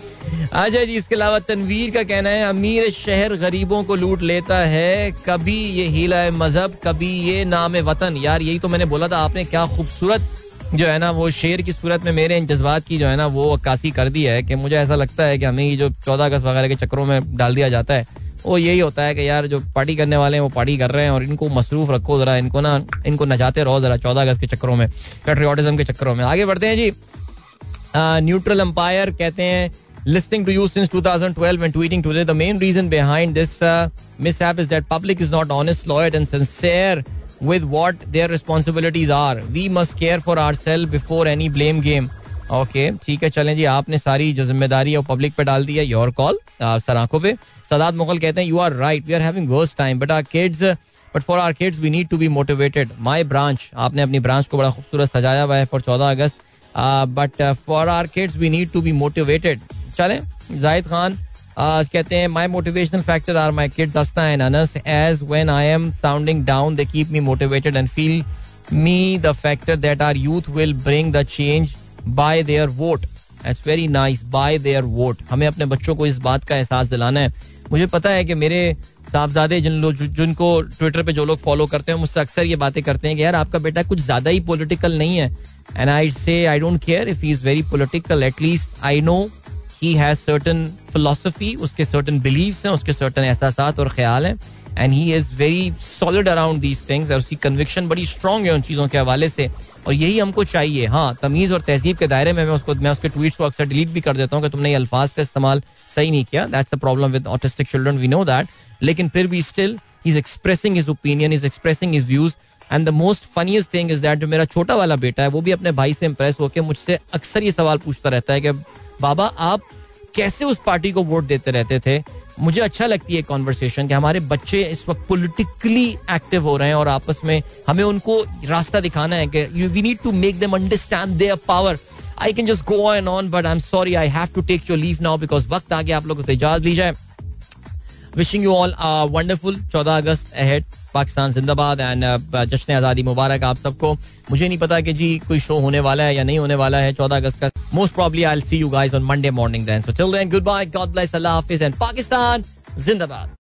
अच्छा जी इसके अलावा तनवीर का कहना है, अमीर शहर गरीबों को लूट लेता है। कभी ये हीला मज़हब, कभी ये नाम वतन. यार, यही तो मैंने बोला था, आपने क्या खूबसूरत जो है ना वो शेर की सूरत में मेरे इन जज्बात की जो है ना वो अक्कासी कर दी है कि मुझे ऐसा लगता है कि हमें ये जो चौदह अगस्त वगैरह के चक्करों में डाल दिया जाता है वो यही होता है कि यार जो पार्टी करने वाले हैं वो पार्टी कर रहे हैं और इनको मसरूफ रखो जरा इनको ना इनको नचाते रहो जरा चौदह अगस्त के चक्करों में पेट्रियाटिज्म के चक्करों में। आगे बढ़ते हैं जी। न्यूट्रल अंपायर कहते हैं listening to you since 2012 and tweeting today the main reason behind this uh, mishap is that public is not honest loyal and sincere. With what their responsibilities are. We must care for ourselves before any blame game. Okay ठीक है, चलें जी, आपने सारी जो ज़िम्मेदारी है public पे डाल दी है योर कॉल सर आँखों पे। सदात मुगल कहते हैं you are right we are having worst time but are kids but for are kids we need to be motivated my branch आपने अपनी ब्रांच को बड़ा खूबसूरत सजाया हुआ है फॉर चौदह अगस्त। But for are kids we need to be motivated चलें जाहिद खान कहते हैं my motivational factor are my kids Asta and Anas as when I am sounding down they keep me motivated and feel me the factor that are youth will bring the change by their vote it's very nice by their vote हमें अपने बच्चों को इस बात का एहसास दिलाना है। मुझे पता है कि मेरे साहबजादे, जिन लोग जिनको ट्विटर पे जो लोग फॉलो करते हैं, मुझसे अक्सर ये बातें करते हैं कि, यार, आपका बेटा कुछ ज़्यादा ही पॉलिटिकल नहीं है. And I say I don't care if he is very political at least I know he has certain philosophy उसके सर्टन बिलीव्स हैं उसके सर्टन एहसास और ख्याल हैं and he is very solid around these things और उसकी कन्विक्शन बड़ी स्ट्रॉन्ग है उन चीज़ों के हवाले से और यही हमको चाहिए हाँ तमीज़ और तहजीब के दायरे में मैं उसको मैं उसके ट्वीट्स को अक्सर डिलीट भी कर देता हूँ कि तुमने ये अल्फाज का इस्तेमाल सही नहीं किया that's a problem with autistic children we know that लेकिन फिर भी still he is expressing his opinion is expressing his views and the most funniest thing is that जो मेरा छोटा वाला बेटा है वो भी अपने भाई से इंप्रेस होकर मुझसे अक्सर ये सवाल पूछता रहता है कि बाबा, आप कैसे उस पार्टी को वोट देते रहते थे? मुझे अच्छा लगती है कॉन्वर्सेशन कि हमारे बच्चे इस वक्त पोलिटिकली एक्टिव हो रहे हैं और आपस में हमें उनको रास्ता दिखाना है कि you we need to make them understand their power I can just go on on but I am sorry I have to take your leave now because वक्त आ गया, आप लोगों को इजाज़त ली जाए। विशिंग यू ऑल वंडरफुल चौदह अगस्त अहेड पाकिस्तान जिंदाबाद एंड जश्न आज़ादी मुबारक आप सबको। मुझे नहीं पता कि जी कोई शो होने वाला है या नहीं होने वाला है चौदह अगस्त का। Most probably I see you guys on Monday morning goodbye God bless अल्लाह हाफिज एंड पाकिस्तान जिंदाबाद।